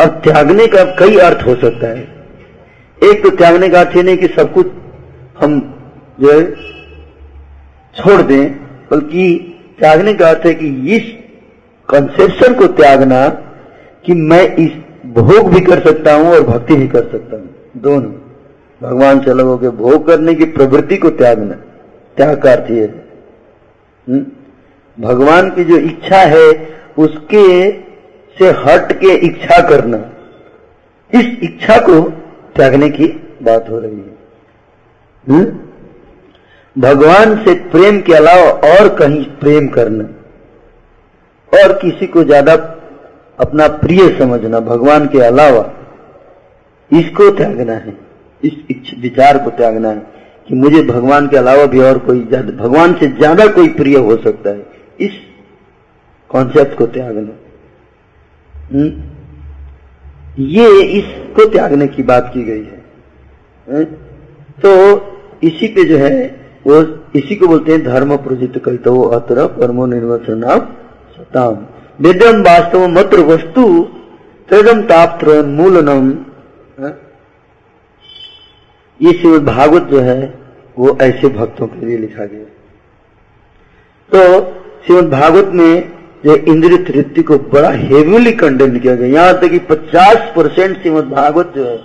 और त्यागने का कई अर्थ हो सकता है। एक तो त्यागने का अर्थ नहीं कि सब कुछ हम जो है छोड़ दें, बल्कि त्यागने का अर्थ है कि इस कंसेप्शन को त्यागना कि मैं इस भोग भी कर सकता हूँ और भक्ति भी कर सकता हूँ। दोनों। भगवान से अलग होकर भोग करने की प्रवृत्ति को त्यागना। त्याग का अर्थ ये हम्म? भगवान की जो इच्छा है, उसके से हट के इच्छा करना। इस इच्छा को त्यागने की बात हो रही है। हुँ? भगवान से प्रेम के अलावा और कहीं प्रेम करना। और किसी को ज़्यादा अपना प्रिय समझना, भगवान के अलावा इसको त्यागना है। इस विचार को त्यागना है कि मुझे भगवान के अलावा भी और कोई भगवान से ज़्यादा कोई प्रिय हो सकता है। इस कॉन्सेप्ट को त्यागना। हम्म? ये इसको त्यागने की बात की गई है। हम्म? तो इसी पे जो है, वो इसी को बोलते हैं धर्म प्रजित कहते हो अतर परमो निर्वचनाम सताम। वेदम वास्तव मत्र वस्तु तदम ताप्त्र मूलनम। हम्म? ये श्रीमद भागवत जो है, वो ऐसे भक्तों के लिए लिखा गया। तो श्रीमद भागवत में जो इंद्रिय तृप्ति को बड़ा हेवीली कंडेम किया गया। यहाँ तक कि 50 परसेंट श्रीमद भागवत जो है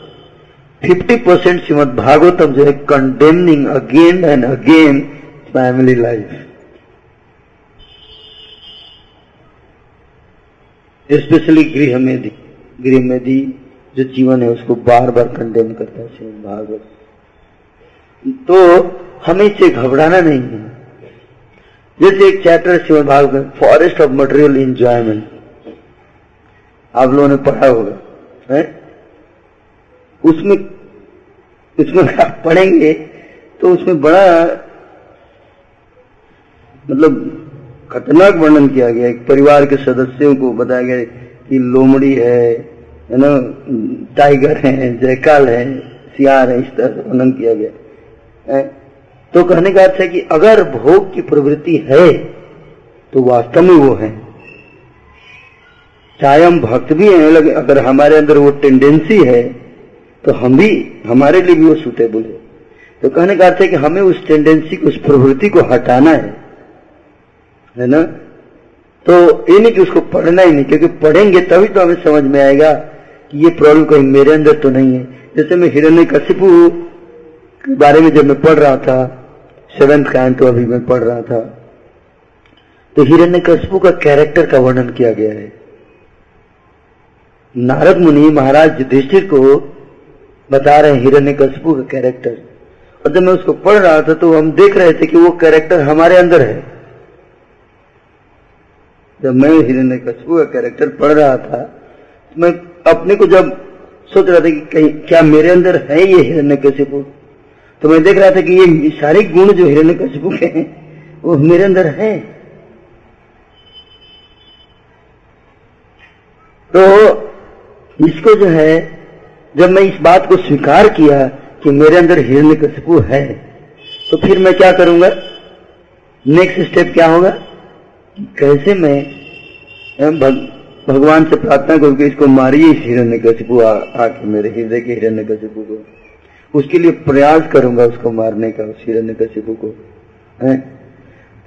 50 परसेंट श्रीमद भागवतम जो है condemning again and again family life especially गृह में दी गृह में दी जो जीवन है, उसको बार बार कंडेम करता है श्रीमद भागवत तो हमें इसे घबराना नहीं है। जैसे एक chapter Shrimad Bhagavat forest of material enjoyment आप लोगों ने पढ़ा होगा है उसमें उसमें [LAUGHS] आप पढ़ेंगे तो उसमें बड़ा मतलब खतरनाक वर्णन किया गया एक परिवार के सदस्यों को बताया गया कि लोमड़ी है है ना? टाइगर है, जयकाल है, सियार है, इस तरह वर्णन किया गया है। तो कहने का अर्थ है कि अगर भोग की प्रवृत्ति है तो वास्तव में वो है। चाहे हम भक्त भी हैं, लेकिन अगर हमारे अंदर वो टेंडेंसी है तो हम भी, हमारे लिए भी वो सुटेबल है। तो कहने का अर्थ है कि हमें उस टेंडेंसी को, उस प्रवृत्ति को हटाना है। है ना? तो ये नहीं कि उसको पढ़ना ही नहीं, क्योंकि पढ़ेंगे तभी तो हमें समझ में आएगा कि ये प्रॉब्लम कहीं मेरे अंदर तो नहीं है। जैसे मैं हिरण्य कशिपु बारे में जब मैं पढ़ रहा था, सेवेंथ तो अभी मैं पढ़ रहा था तो हिरण्य का कैरेक्टर का वर्णन किया गया है। नारद मुनि महाराज युधिष्ठिर को बता रहे हैं हिरण्य का कैरेक्टर और जब मैं उसको पढ़ रहा था तो हम देख रहे थे कि वो कैरेक्टर हमारे अंदर है। जब मैं हिरण्य का कैरेक्टर पढ़ रहा था तो मैं अपने को जब सोच रहा था कि कहीं क्या मेरे अंदर है ये हिरण्य तो मैं देख रहा था कि ये सारे गुण जो हिरण्य कशिपु के हैं वो मेरे अंदर है। तो इसको जो है जब मैं इस बात को स्वीकार किया कि मेरे अंदर हिरण्य कशिपु है तो फिर मैं क्या करूँगा? नेक्स्ट स्टेप क्या होगा? कैसे मैं भग, भगवान से प्रार्थना करूँ कि इसको मारिए इस हिरण्य कशिपु आके मेरे हृदय के हिरण्य कशिपु को। उसके लिए प्रयास करूँगा उसको मारने का, उस हिरण्य कशिपु को, है?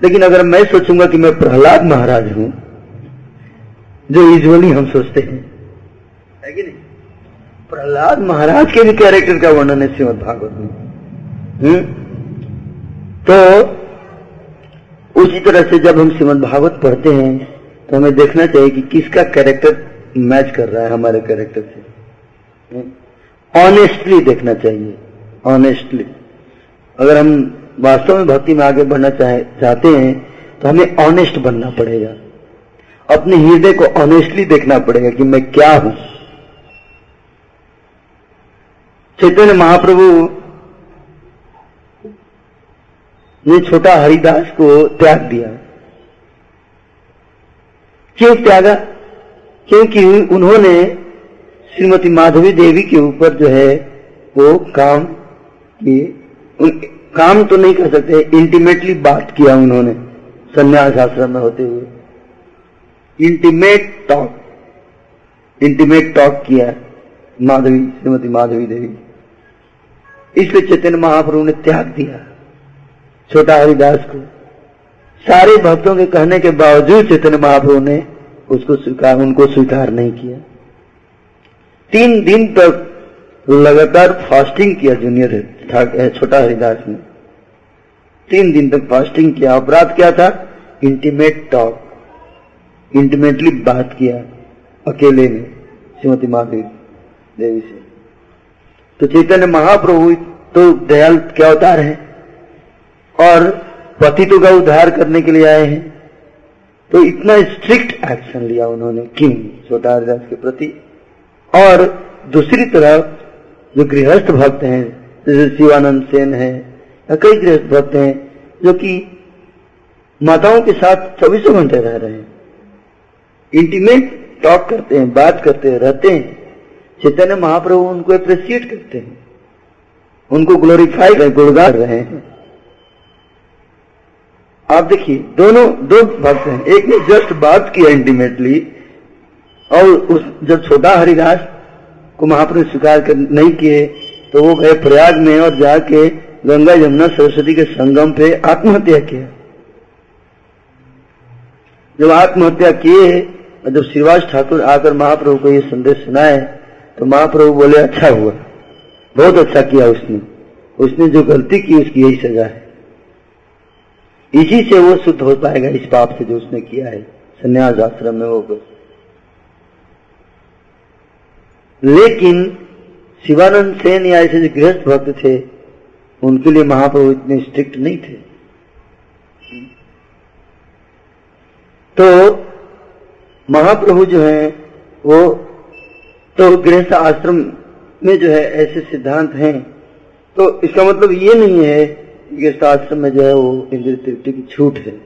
लेकिन अगर मैं सोचूँगा कि मैं प्रहलाद महाराज हूँ, जो यूजली हम सोचते हैं, है कि नहीं? प्रहलाद महाराज के भी कैरेक्टर का वर्णन है श्रीमद भागवत में। हम्म? तो उसी तरह से जब हम श्रीमद भागवत पढ़ते हैं तो हमें देखना चाहिए कि किसका कैरेक्टर मैच कर रहा है हमारे कैरेक्टर से। ऑनेस्टली देखना चाहिए ऑनेस्टली अगर हम वास्तव में भक्ति में आगे बढ़ना चाहे, चाहते हैं तो हमें ऑनेस्ट बनना पड़ेगा। अपने हृदय को ऑनेस्टली देखना पड़ेगा कि मैं क्या हूँ। चैतन्य महाप्रभु ने छोटा हरिदास को त्याग दिया। क्यों त्यागा? क्योंकि उन्होंने श्रीमती माधवी देवी के ऊपर जो है, वो काम किए। काम तो नहीं कर सकते इंटीमेटली बात किया उन्होंने, संन्यास आश्रम में होते हुए। इंटीमेट टॉक इंटीमेट टॉक किया माधवी, श्रीमती माधवी देवी। इसलिए चैतन्य महाप्रभु ने त्याग दिया, छोटा हरिदास को। सारे भक्तों के कहने के बावजूद चैतन्य महाप्रभु ने उसको स्वीकार, उनको स्वीकार नहीं किया। तीन दिन तक लगातार फास्टिंग किया जूनियर छोटा हरिदास ने। तीन दिन तक फास्टिंग किया। अपराध क्या था? इंटीमेट टॉक इंटीमेटली बात किया अकेले में श्रीमती माधवी देवी से। तो चैतन्य महाप्रभु तो दयाल क्या अवतार है? और पतितों का उद्धार करने के लिए आए हैं। तो इतना स्ट्रिक्ट एक्शन लिया उन्होंने किम छोटा हरिदास के प्रति और दूसरी तरफ़ जो गृहस्थ भक्त हैं, जैसे शिवानंद सेन है, या कई गृहस्थ भक्त हैं, जो कि माताओं के साथ चौबीसों घंटे रह रहे हैं इंटीमेट टॉक करते हैं, बात करते हैं, रहते हैं, चैतन्य महाप्रभु उनको अप्रिसिएट करते हैं, उनको ग्लोरीफाई कर, गुणगान रहे हैं। आप देखिए, दोनों, दो भक्त हैं, एक ने जस्ट बात किया इंटीमेटली और उस जब छोटा हरिदास को महाप्रभु स्वीकार कर नहीं किए तो वो गए प्रयाग में और जाके गंगा यमुना सरस्वती के संगम पे आत्महत्या किया। जब आत्महत्या किए और जब श्रीवास ठाकुर आकर महाप्रभु को ये संदेश सुनाए तो महाप्रभु बोले अच्छा हुआ। बहुत अच्छा किया उसने। उसने जो गलती की, उसकी यही सजा है। इसी से वो शुद्ध हो पाएगा, इस पाप से जो उसने किया है। संन्यास आश्रम में होकर लेकिन शिवानंद सेन या ऐसे जो गृहस्थ भक्त थे, उनके लिए महाप्रभु इतने स्ट्रिक्ट नहीं थे। तो महाप्रभु जो है, वो तो गृहस्थ आश्रम में जो है ऐसे सिद्धांत हैं। तो इसका मतलब ये नहीं है कि आश्रम में जो है वो इंद्र तृप्ति की छूट है।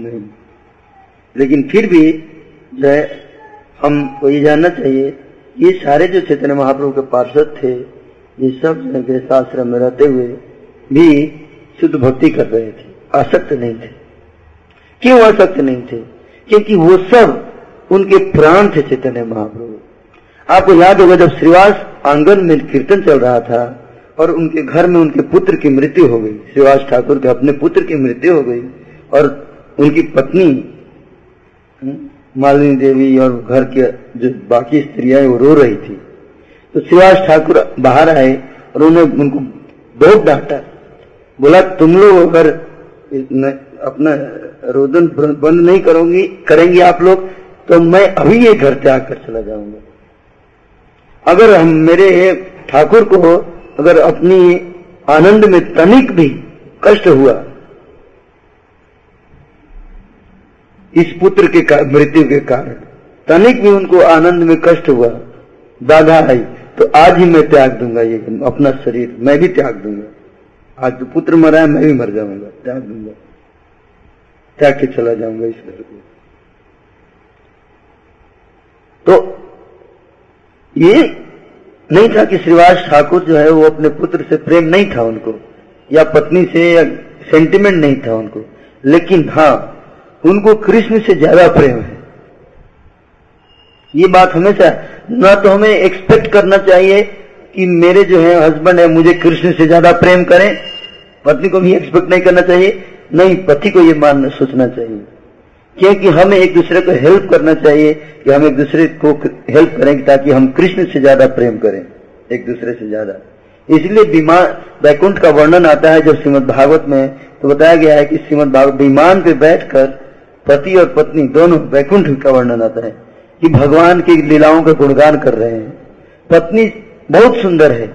नहीं। लेकिन फिर भी जो है हमको ये जानना चाहिए ये सारे जो चैतन्य महाप्रभु के पार्षद थे ये सब शास्त्र में रहते हुए भी शुद्ध भक्ति कर रहे थे आसक्त नहीं थे। क्यों आसक्त नहीं थे? क्योंकि वो सब उनके प्राण थे चैतन्य महाप्रभु। आपको याद होगा जब श्रीवास आँगन में कीर्तन चल रहा था और उनके घर में उनके पुत्र की मृत्यु हो गई। श्रीवास ठाकुर के अपने पुत्र की मृत्यु हो गई और उनकी पत्नी हम्म, मालिनी देवी और घर के जो बाकी स्त्रियाँ वो रो रही थी। तो श्रीवास ठाकुर बाहर आए और उन्होंने उनको बहुत डांटा। बोला, तुम लोग अगर अपना रोदन बंद नहीं करोगी, करेंगे आप लोग तो मैं अभी ये घर त्याग कर चला जाऊँगा। अगर हम, मेरे ठाकुर को अगर अपनी आनंद में तनिक भी कष्ट हुआ इस पुत्र के मृत्यु के कारण। तनिक भी उनको आनंद में कष्ट हुआ, बाधा आई तो आज ही मैं त्याग दूँगा ये अपना शरीर, मैं भी त्याग दूँगा। आज तो पुत्र मरा है, मैं भी मर जाऊँगा, त्याग दूँगा। त्याग के चला जाऊँगा इस घर को। तो ये नहीं था कि श्रीवास ठाकुर जो है, वो अपने पुत्र से प्रेम नहीं था उनको, या पत्नी से, या सेंटिमेंट नहीं था उनको। लेकिन हाँ उनको कृष्ण से ज़्यादा प्रेम है। ये बात हमेशा न तो हमें एक्सपेक्ट करना चाहिए कि मेरे जो है हस्बैंड है, मुझे कृष्ण से ज़्यादा प्रेम करें। पत्नी को भी एक्सपेक्ट नहीं करना चाहिए, नहीं, पति को ये मानना सोचना चाहिए। क्योंकि हमें एक दूसरे को हेल्प करना चाहिए कि हम एक दूसरे को हेल्प करें ताकि हम कृष्ण से ज़्यादा प्रेम करें, एक दूसरे से ज़्यादा। इसलिए विमान, वैकुंठ का वर्णन आता है जब श्रीमद भागवत में तो बताया गया है कि श्रीमद भागवत विमान पे बैठकर पति और पत्नी दोनों वैकुंठ का वर्णन आता है कि भगवान की लीलाओं का गुणगान कर रहे हैं। पत्नी बहुत सुंदर है।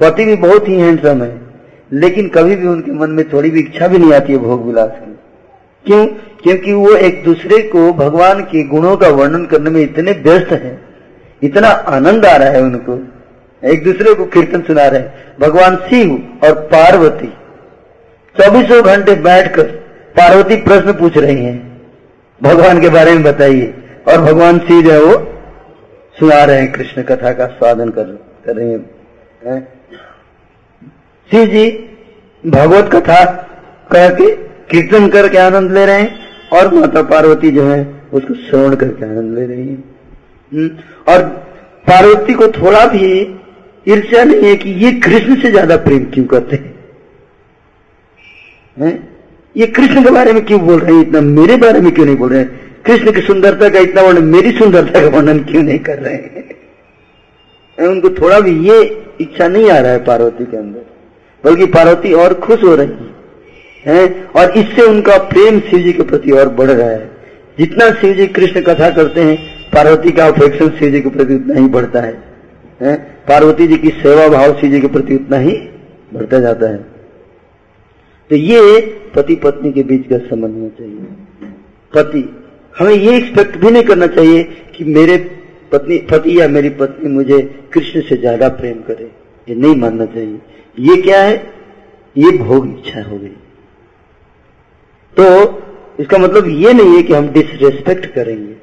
पति भी बहुत ही हैंडसम है। लेकिन कभी भी उनके मन में थोड़ी भी इच्छा भी नहीं आती है भोग विलास की। क्यों? क्योंकि वो एक दूसरे को भगवान के गुणों का वर्णन करने में इतने व्यस्त हैं। इतना आनंद आ रहा है उनको। एक दूसरे को कीर्तन सुना रहे हैं। भगवान शिव और पार्वती। चौबीसों घंटे बैठकर पार्वती प्रश्न पूछ रही हैं। भगवान के बारे में बताइए। और भगवान शिव जो है वो सुना रहे हैं कृष्ण कथा का स्वादन कर, कर रहे हैं। शिव जी भगवत कथा कह के कीर्तन करके आनंद ले रहे हैं और माता पार्वती जो है उसको श्रवण करके आनंद ले रही है। हम्म, और पार्वती को थोड़ा भी ईर्ष्या नहीं है कि ये कृष्ण से ज़्यादा प्रेम क्यों करते है? ये कृष्ण के बारे में क्यों बोल रहे हैं? इतना मेरे बारे में क्यों नहीं बोल रहे हैं? कृष्ण की सुंदरता का इतना वर्णन मेरी सुंदरता का वर्णन क्यों नहीं कर रहे हैं? उनको थोड़ा भी ये इच्छा नहीं आ रहा है पार्वती के अंदर। बल्कि पार्वती और खुश हो रही है और इससे उनका प्रेम शिव जी के प्रति और बढ़ रहा है। जितना शिव जी कृष्ण कथा करते हैं पार्वती का अफेक्शन शिव जी के प्रति उतना ही बढ़ता है, है? पार्वती जी की सेवा भाव शिव जी के प्रति उतना ही बढ़ता जाता है। तो ये पति पत्नी के बीच का संबंध होना चाहिए। पति। हमें ये एक्सपेक्ट भी नहीं करना चाहिए कि मेरे पत्नी, पति या मेरी पत्नी मुझे कृष्ण से ज़्यादा प्रेम करे। ये नहीं मानना चाहिए। ये क्या है? ये भोग इच्छा हो गई। तो इसका मतलब ये नहीं है कि हम डिसरेस्पेक्ट करेंगे।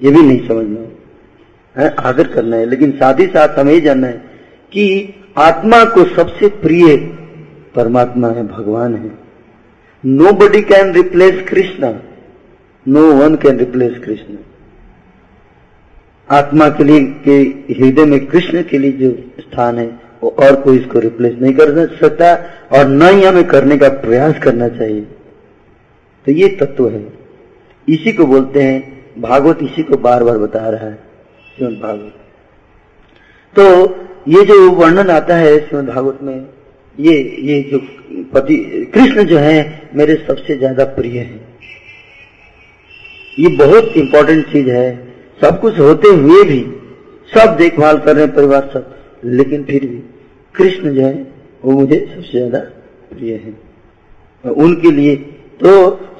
ये भी नहीं समझना है। आदर करना है। लेकिन साथ ही साथ हमें जानना है कि आत्मा को सबसे प्रिय परमात्मा है, भगवान है। Nobody can replace Krishna no one can replace Krishna आत्मा के लिए, के हृदय में कृष्ण के लिए जो स्थान है, वो और कोई इसको रिप्लेस नहीं कर सकता और न ही हमें करने का प्रयास करना चाहिए। तो ये तत्व है। इसी को बोलते हैं, भागवत इसी को बार बार बता रहा है, श्रीमद भागवत। तो ये जो वर्णन आता है, श्रीमद भागवत में ये ये जो पति, कृष्ण जो है, मेरे सबसे ज़्यादा प्रिय है। ये बहुत इंपॉर्टेंट चीज़ है। सब कुछ होते हुए भी, सब देखभाल कर रहे परिवार सब, लेकिन फिर भी कृष्ण जो है, वो मुझे सबसे ज़्यादा प्रिय है। उनके लिए तो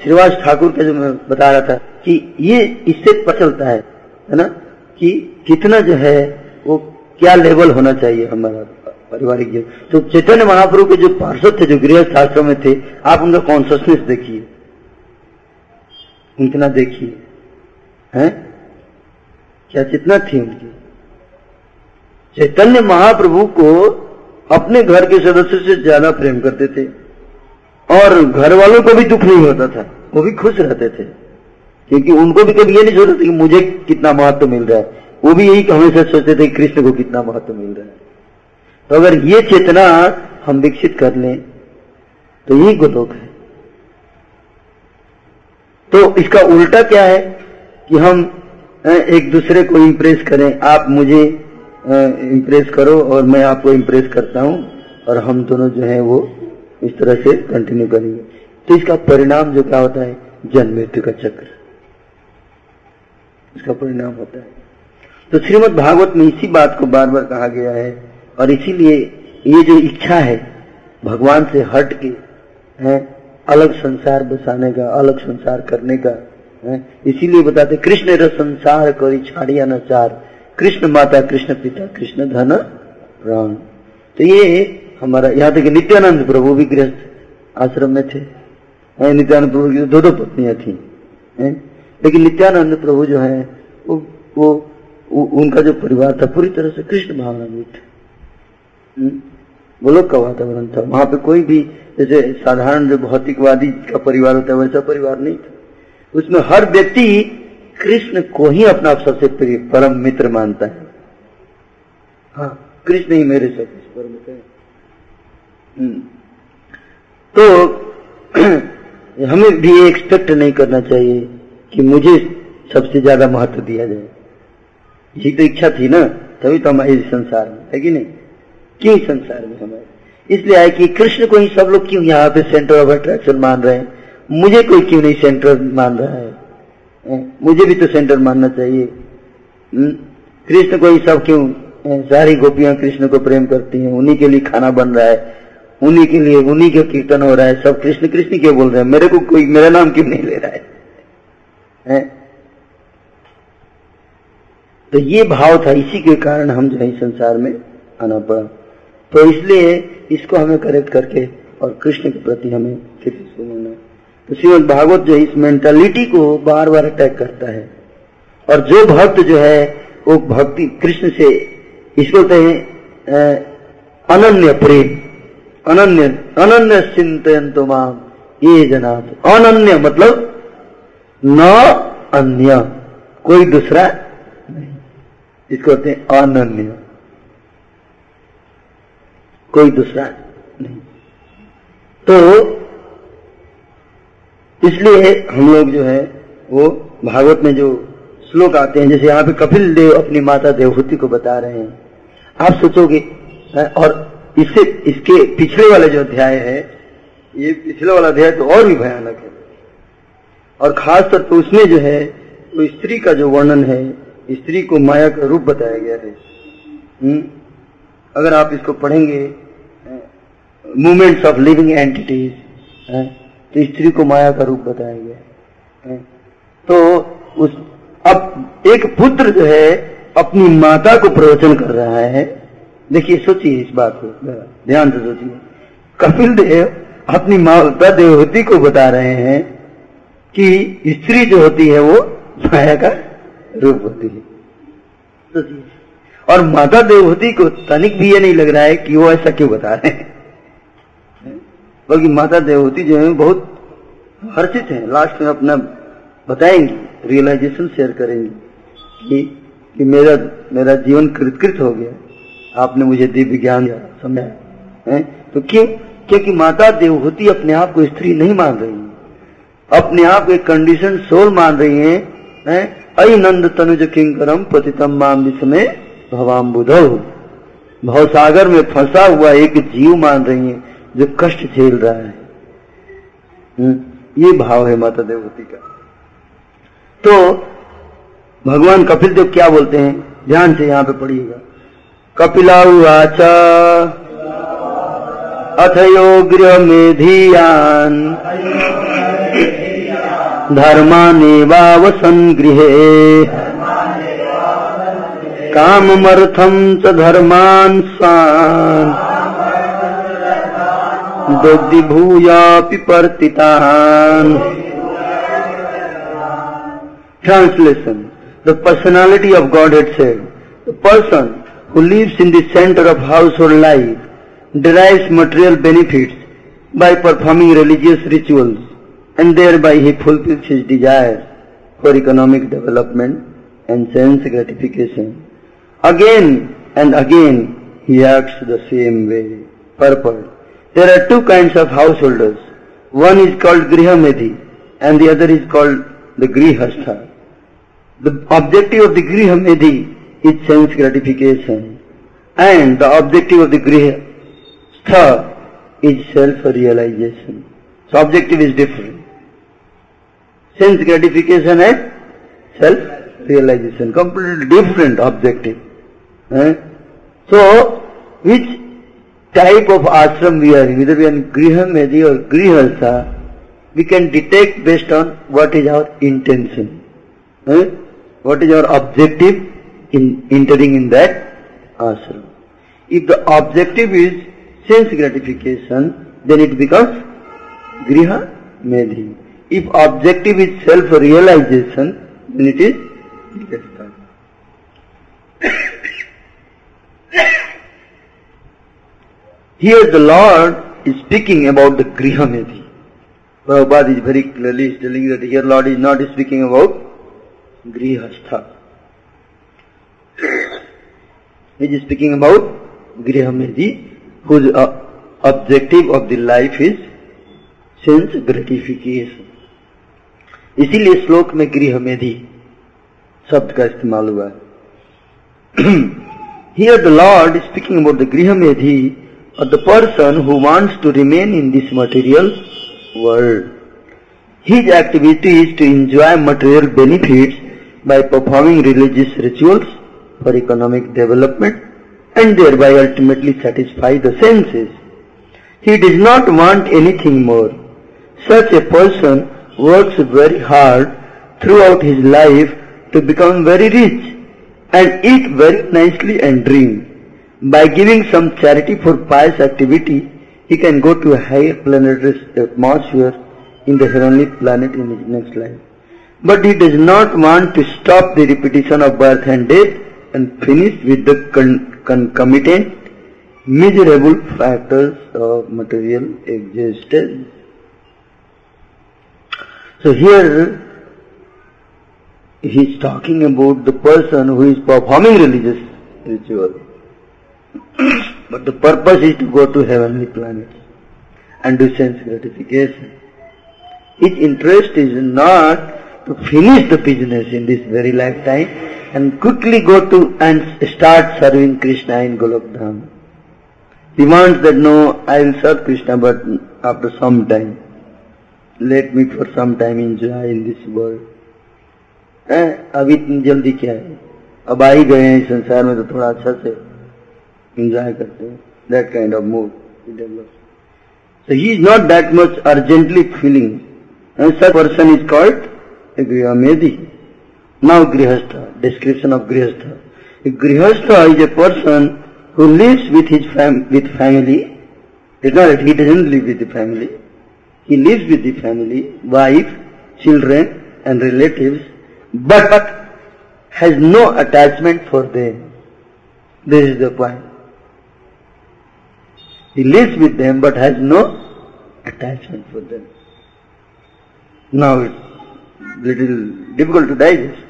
श्रीवास ठाकुर का जो मैं बता रहा था कि ये इससे चलता है है ना? कि कितना जो है, वो क्या लेवल होना चाहिए हमारा? पारिवारिक जीवन तो चैतन्य महाप्रभु के जो पार्षद थे, जो गृह आश्रम में थे, आप उनका कॉन्सियसनेस देखिए। उनके देखिए। हैं? क्या चेतना थी उनकी? चैतन्य महाप्रभु को अपने घर के सदस्य से ज़्यादा प्रेम करते थे। और घर वालों को भी दुख नहीं होता था, वो भी खुश रहते थे। क्योंकि उनको भी कभी ये नहीं सोचते कि मुझे कितना महत्व मिल रहा है। वो भी यही हमेशा सोचते थे कृष्ण को कितना महत्व मिल रहा है। तो अगर ये चेतना हम विकसित कर लें तो यही गोलोक है। तो इसका उल्टा क्या है कि हम एक दूसरे को इम्प्रेस करें, आप मुझे इम्प्रेस करो और मैं आपको इम्प्रेस करता हूँ और हम दोनों जो है वो इस तरह से कंटिन्यू करेंगे। तो इसका परिणाम जो क्या होता है? जन्म मृत्यु का चक्र। इसका परिणाम होता है। तो श्रीमद भागवत में इसी बात को बार बार कहा गया है और इसीलिए ये जो इच्छा है भगवान से हट के है अलग संसार बसाने का अलग संसार करने का है इसीलिए बताते कृष्ण र संसार करी छाड़िया न चार कृष्ण माता कृष्ण पिता कृष्ण धन प्राण तो ये हमारा यहाँ तक नित्यानंद प्रभु भी गृहस्थ आश्रम में थे नित्यानंद प्रभु की दो दो पत्नियाँ थी है? लेकिन नित्यानंद प्रभु जो है वो, वो, वो उनका जो परिवार था पूरी तरह से कृष्ण भावना में था? गोलोक का वातावरण था वहाँ पे कोई भी, जैसे साधारण जो भौतिकवादी का परिवार होता है, वैसा परिवार नहीं था। उसमें हर व्यक्ति कृष्ण को ही अपना सबसे प्रिय, परम मित्र मानता है। हाँ कृष्ण ही मेरे सब परम मित्र हम्म। तो [CLEARS THROAT] हमें भी एक्सपेक्ट नहीं करना चाहिए कि मुझे सबसे ज़्यादा महत्व दिया जाए। यही तो इच्छा थी ना, तभी तो हमारे संसार में है कि नहीं? क्यों संसार में हमारे इसलिए आए कि कृष्ण को ही सब लोग क्यों यहाँ पे सेंटर ऑफ़ अट्रैक्शन मान रहे हैं? मुझे कोई क्यों नहीं सेंटर मान रहा है? मुझे भी तो सेंटर मानना चाहिए। हम्म? कृष्ण को ही सब क्यों सारी गोपियाँ कृष्ण को प्रेम करती हैं। उन्हीं के लिए खाना बन रहा है। उन्हीं के लिए उन्हीं के कीर्तन हो रहा है। सब कृष्ण कृष्ण क्यों बोल रहे हैं? मेरे को कोई मेरा नाम क्यों नहीं ले रहा है, है? तो ये भाव था। इसी के कारण हम जो है संसार में आना पड़ा। तो इसलिए इसको हमें करेक्ट करके और कृष्ण के प्रति हमें फिर तो श्रीमद भागवत जो इस मेंटालिटी को बार बार अटैक करता है। और जो भक्त जो है, वो भक्ति, कृष्ण से इसको कहते हैं अनन्य प्रेम, अनन्य अनन्य चिंतन तो माम ये जना अनन्य मतलब न अन्य, कोई दूसरा नहीं। इसको कहते हैं अनन्य। कोई दूसरा नहीं। तो इसलिए हम लोग जो है, वो भागवत में जो श्लोक आते हैं, जैसे यहाँ पे कपिल देव अपनी माता देवहूति को बता रहे हैं। आप सोचोगे और इससे, इसके पिछले वाले जो अध्याय है, ये पिछले वाला अध्याय तो और भी भयानक है। और खास तौर पर उसमें जो है वो स्त्री का जो वर्णन है, स्त्री को माया का रूप बताया गया है। हम्म? अगर आप इसको पढ़ेंगे मूवमेंट्स ऑफ़ लिविंग एंटिटीज तो स्त्री को माया का रूप बताया गया तो उस, अब एक पुत्र जो है, अपनी माता को प्रवचन कर रहा है। देखिए, सोचिए इस बात को ध्यान से सोचिए। कपिल देव अपनी माता देवहूति को बता रहे हैं कि स्त्री जो होती है वो माया का रूप होती है। सोचिए। और माता देवहूति को तनिक भी ये नहीं लग रहा है कि वो ऐसा क्यों बता रहे हैं। बल्कि माता देवहूति जो है बहुत हर्षित है। लास्ट में अपना बताएँगी रियलाइजेशन शेयर करेंगी कि कि मेरा मेरा जीवन कृतकृत हो गया। आपने मुझे दिव्य ज्ञान समझा है तो क्यों? क्योंकि माता देवहूति अपने आप को स्त्री नहीं मान रही है। अपने आप एक कंडीशन सोल मान रही है, है? अय नंद तनुज किंकरम पतितम माम विस्मय भवाम बुधो भवसागर में फंसा हुआ एक जीव मान रही है। जो कष्ट झेल रहा है हम्म, ये भाव है माता देवती का। तो भगवान कपिल देव क्या बोलते हैं? ध्यान से यहाँ पे पढ़िएगा। कपिलाउवाच अथ योग्र मेधियान धर्मानेवावसन गृहे। काममर्थम च धर्मान स्वान्। दग्धिभूयापि पर्तितान् Translation The personality of Godhead said, the person who lives in the center of household life derives material benefits by performing religious rituals and thereby he fulfills his desires for economic development and sense gratification. Again and again he acts the same way. Purport. There are two kinds of householders. One is called Grihamedhi and the other is called the Grihastha. The objective of the Grihamedhi is sense gratification and the objective of the Grihastha is self-realization. So objective is different. Sense gratification and self-realization, completely different objective. Eh? So, which type of ashram we are whether we an grihamedhi और grihastha we can detect based on what is our intention what is our objective in entering in that ashram if the objective is sense gratification then it becomes grihamedhi if objective is self realization then it is Here the Lord is speaking about the Griha Medhi. Prabhupada is very clearly telling that here Lord is not speaking about Grihastha. He is speaking about Grihamedhi, whose uh, objective of the life is sense gratification. इसीलिए श्लोक में गृह मेधि शब्द का इस्तेमाल हुआ है here the lord speaking about the grihamedhi or the person who wants to remain in this material world. His activity is to enjoy material benefits by performing religious rituals for economic development and thereby ultimately satisfy the senses. He does not want anything more. Such a person works very hard throughout his life to become very rich and eat very nicely and dream. By giving some charity for pious activity, he can go to a higher planetary atmosphere in the heavenly planet in his next life. But he does not want to stop the repetition of birth and death and finish with the con- concomitant miserable factors of material existence. So here he is talking about the person who is performing religious ritual. [COUGHS] but the purpose is to go to heavenly planets and do sense gratification. His interest is not to finish the business in this very lifetime and quickly go to and start serving Krishna in Golok Dham. He wants that no, I will serve Krishna but after some time. Let me for some time enjoy in this world. eh? अब इतनी जल्दी क्या है अब आ ही गए हैं इस संसार में तो थोड़ा अच्छा से enjoy karte that kind of mood he develops. So he is not that much urgently feeling. And such person is called Grihamedi. Now Grihastha, description of Grihastha. A grihastha is a person who lives with his fam- with family. It's not that he doesn't live with the family. He lives with the family, wife, children and relatives, but has no attachment for them. This is the point. He lives with them but has no attachment for them. Now it's little difficult to digest.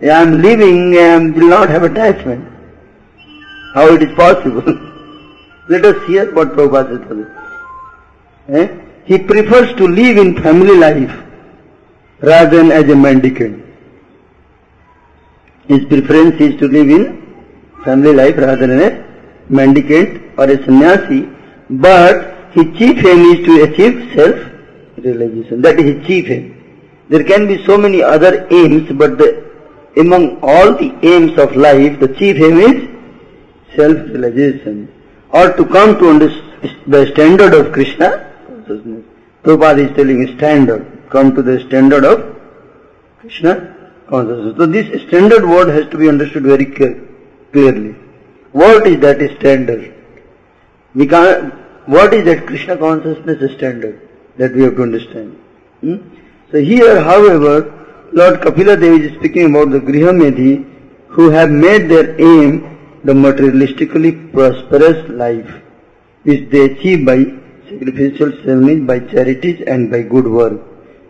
I am living and will not have attachment. How it is possible? [LAUGHS] Let us hear what Prabhupada says. Eh? He prefers to live in family life rather than as a mendicant. His preference is to live in family life rather than a mendicant or a sannyasi, but his chief aim is to achieve self-realization. That is his chief aim. There can be so many other aims, but the, among all the aims of life, the chief aim is self-realization. Or to come to understand the standard of Krishna consciousness. Prabhupada is telling standard. Come to the standard of Krishna consciousness. So this standard word has to be understood very clearly. What is that standard? We can't, what is that Krishna consciousness standard that we have to understand? Hmm? So here, however, Lord Kapila Devi is speaking about the Grihamedhi who have made their aim the materialistically prosperous life which they achieve by sacrificial ceremonies, by charities and by good work.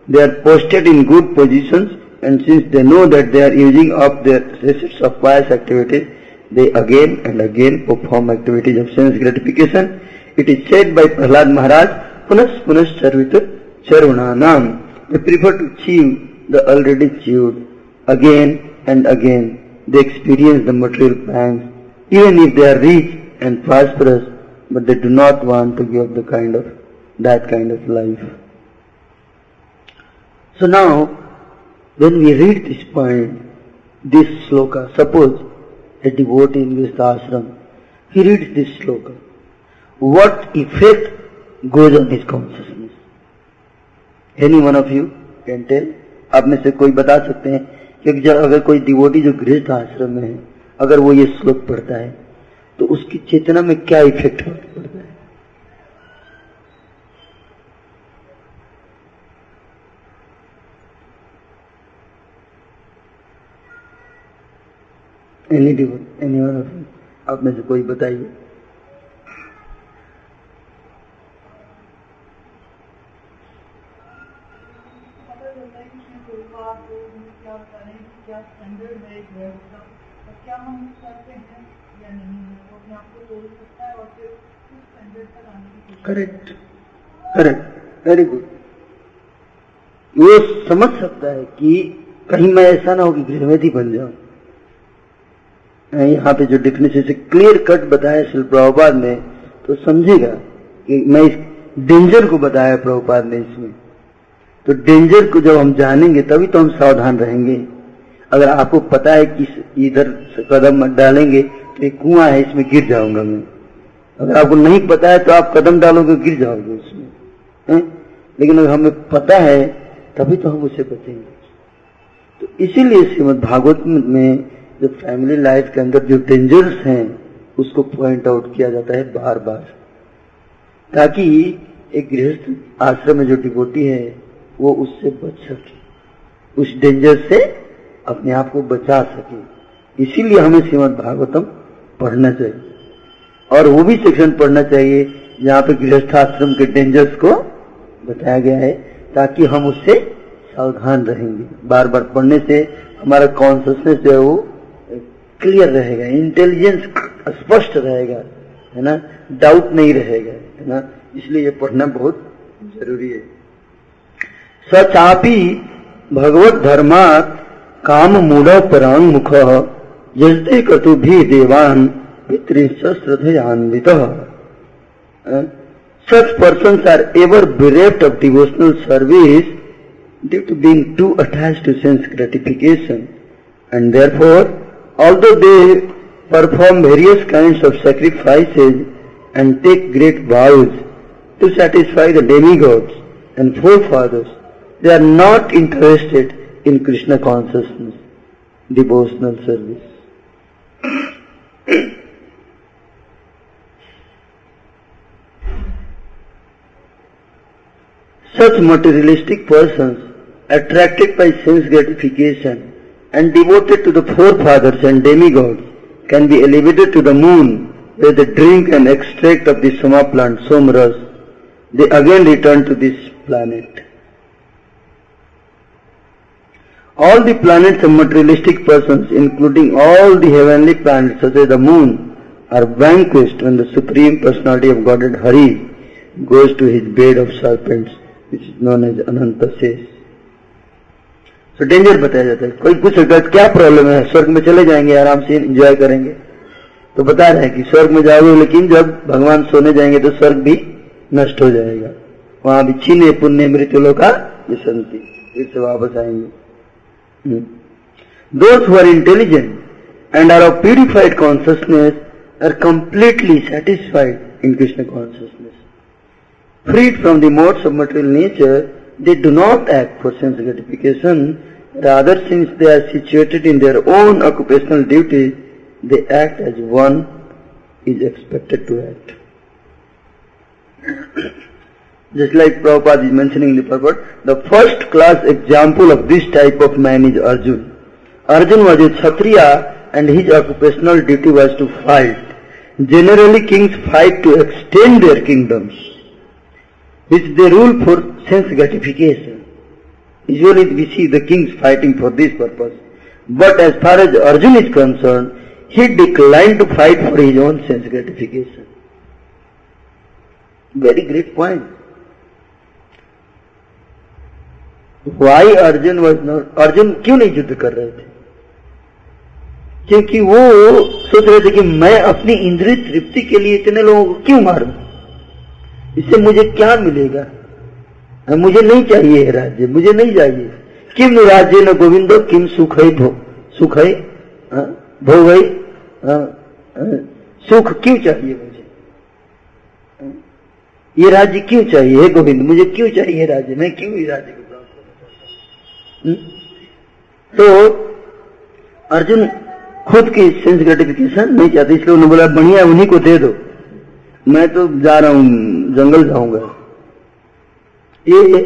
They are posted in good positions and since they know that they are using up their resources of pious activities, they again and again perform activities of sense gratification. It is said by Prahlad Maharaj, Punas Punas Charvita Charvananam. They prefer to achieve the already achieved again and again. They experience the material pangs, even if they are rich and prosperous, but they do not want to give the kind of that kind of life. So now, when we read this point, this sloka, suppose a devotee in this ashram, he reads this sloka. What effect goes on his consciousness? Any one of you can tell? आप में से कोई बता सकते हैं कि जब अगर कोई डिवोटी जो गृहस्थ आश्रम में है अगर वो ये श्लोक पढ़ता है तो उसकी चेतना में क्या इफ़ेक्ट होता है एनी एनी वन ऑफ़ आप में से कोई बताइए। करेक्ट करेक्ट वेरी गुड वो समझ सकता है कि कहीं मैं ऐसा ना हो कि गृहवती बन जाऊँ। यहाँ पे जो डिफिनेशन से क्लियर कट बताया शिल प्रभुपाद ने तो समझेगा कि मैं इस डेंजर को बताया प्रभुपाद ने इसमें। तो डेंजर को जब हम जानेंगे, तभी तो हम सावधान रहेंगे। अगर आपको पता है कि इधर कदम डालेंगे तो एक कुआँ है, इसमें गिर जाऊँगा मैं। अगर आपको नहीं पता है तो आप कदम डालोगे, गिर जाओगे उसमें। है? लेकिन अगर हमें पता है, तभी तो हम उसे बचेंगे। तो इसीलिए श्रीमद भागवत में जो फैमिली लाइफ के अंदर जो डेंजर्स हैं, उसको पॉइंट आउट किया जाता है बार बार ताकि एक गृहस्थ आश्रम में जो डिबोटी है, वो उससे बच सके। उस डेंजर से अपने आप को बचा सके। इसीलिए हमें श्रीमद भागवतम पढ़ना चाहिए। और वो भी सेक्शन पढ़ना चाहिए, जहाँ पे गृहस्थ आश्रम के डेंजर्स को बताया गया है, ताकि हम उससे सावधान रहेंगे। बार बार पढ़ने से, हमारा कॉन्सियसनेस जो है वो क्लियर रहेगा इंटेलिजेंस स्पष्ट रहेगा, है ना? डाउट नहीं रहेगा, है ना? इसलिए ये पढ़ना बहुत ज़रूरी है। सचापी भगवत धर्मात काम मूढ़ परांग मुख, यजते कतु भी देवान पितृश्रद्धयान्वित such person are ever bereft of devotional service due to being too attached to sense gratification and therefore for although they perform various kinds of sacrifices and take great vows to satisfy the demigods and forefathers, they are not interested in Krishna consciousness, devotional service. Such materialistic persons, attracted by sense gratification, and devoted to the forefathers and demigods can be elevated to the moon where they drink and extract of the Soma plant, Somras. They again return to this planet. All the planets of materialistic persons, including all the heavenly planets such as the moon, are vanquished when the Supreme Personality of Godhead Hari goes to his bed of serpents, which is known as Ananta says. तो danger बताया जाता है। कोई पूछ सकता है क्या problem है? स्वर्ग में चले जाएँगे, आराम से एंजॉय करेंगे। तो बता रहे हैं कि स्वर्ग में जाओगे, लेकिन जब भगवान सोने जाएँगे तो स्वर्ग भी नष्ट हो जाएगा। वहाँ भी छीने, पुण्य मृत्यु लोग का विसंति फिर से वापस आएँगे। Those who are intelligent and are of purified consciousness are completely satisfied in Krishna consciousness freed from the modes of material nature they do not act for sense gratification, Rather, since they are situated in their own occupational duty, they act as one is expected to act. [COUGHS] Just like Prabhupada is mentioning in the purport, the first class example of this type of man is Arjun. Arjun was a Kshatriya and his occupational duty was to fight. Generally kings fight to extend their kingdoms, which they rule for sense gratification. Usually we see the kings fighting for this purpose. But as far as Arjun is concerned, he declined to fight for his own sense gratification. Very great point. Why Arjuna was not Arjuna क्यों नहीं युद्ध कर रहे थे क्योंकि वो सोच रहे थे कि मैं अपनी इंद्रिय तृप्ति के लिए इतने लोगों को क्यों मारूं इससे मुझे क्या मिलेगा? मुझे नहीं चाहिए राज्य, मुझे नहीं चाहिए। किम राज्य न गोविंदो, किम सुख भो सुख भो गई सुख क्यों चाहिए मुझे? ये राज्य क्यों चाहिए? हे गोविंद, मुझे क्यों चाहिए राज्य? मैं क्यों ये राज्य हम्म? तो अर्जुन खुद की सेंस ग्रेटिफिकेशन नहीं चाहते, इसलिए उन्होंने बोला, बढ़िया, उन्हीं को दे दो। मैं तो जा रहा हूँ, जंगल जाऊँगा। ये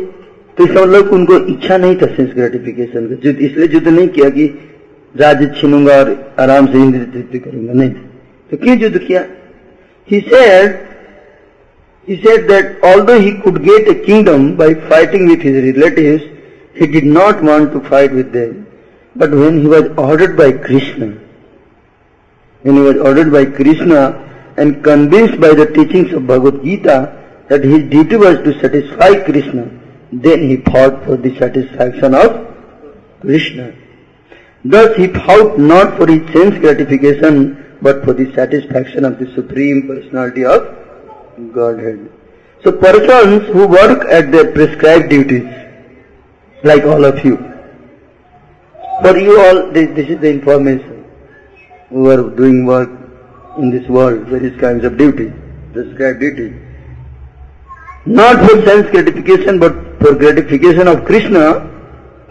तो इसका मतलब उनको इच्छा नहीं था सेंस ग्रेटिफिकेशन का। युद्ध इसलिए युद्ध नहीं किया कि राज छीनूँगा और आराम से इंद्रित्व करूँगा। नहीं। तो क्यों युद्ध किया? He said he said that although he could get a kingdom by fighting with his relative he did not want to fight with them but when he was ordered by Krishna when he was ordered by Krishna and convinced by the teachings of Bhagavad Gita that his duty was to satisfy Krishna, then he fought for the satisfaction of Krishna. Thus he fought not for his sense gratification, but for the satisfaction of the Supreme Personality of Godhead. So persons who work at their prescribed duties like all of you. For you all, this, this is the information. Who are doing work in this world, various kinds of duties, prescribed duty. Not for sense gratification, but for gratification of Krishna,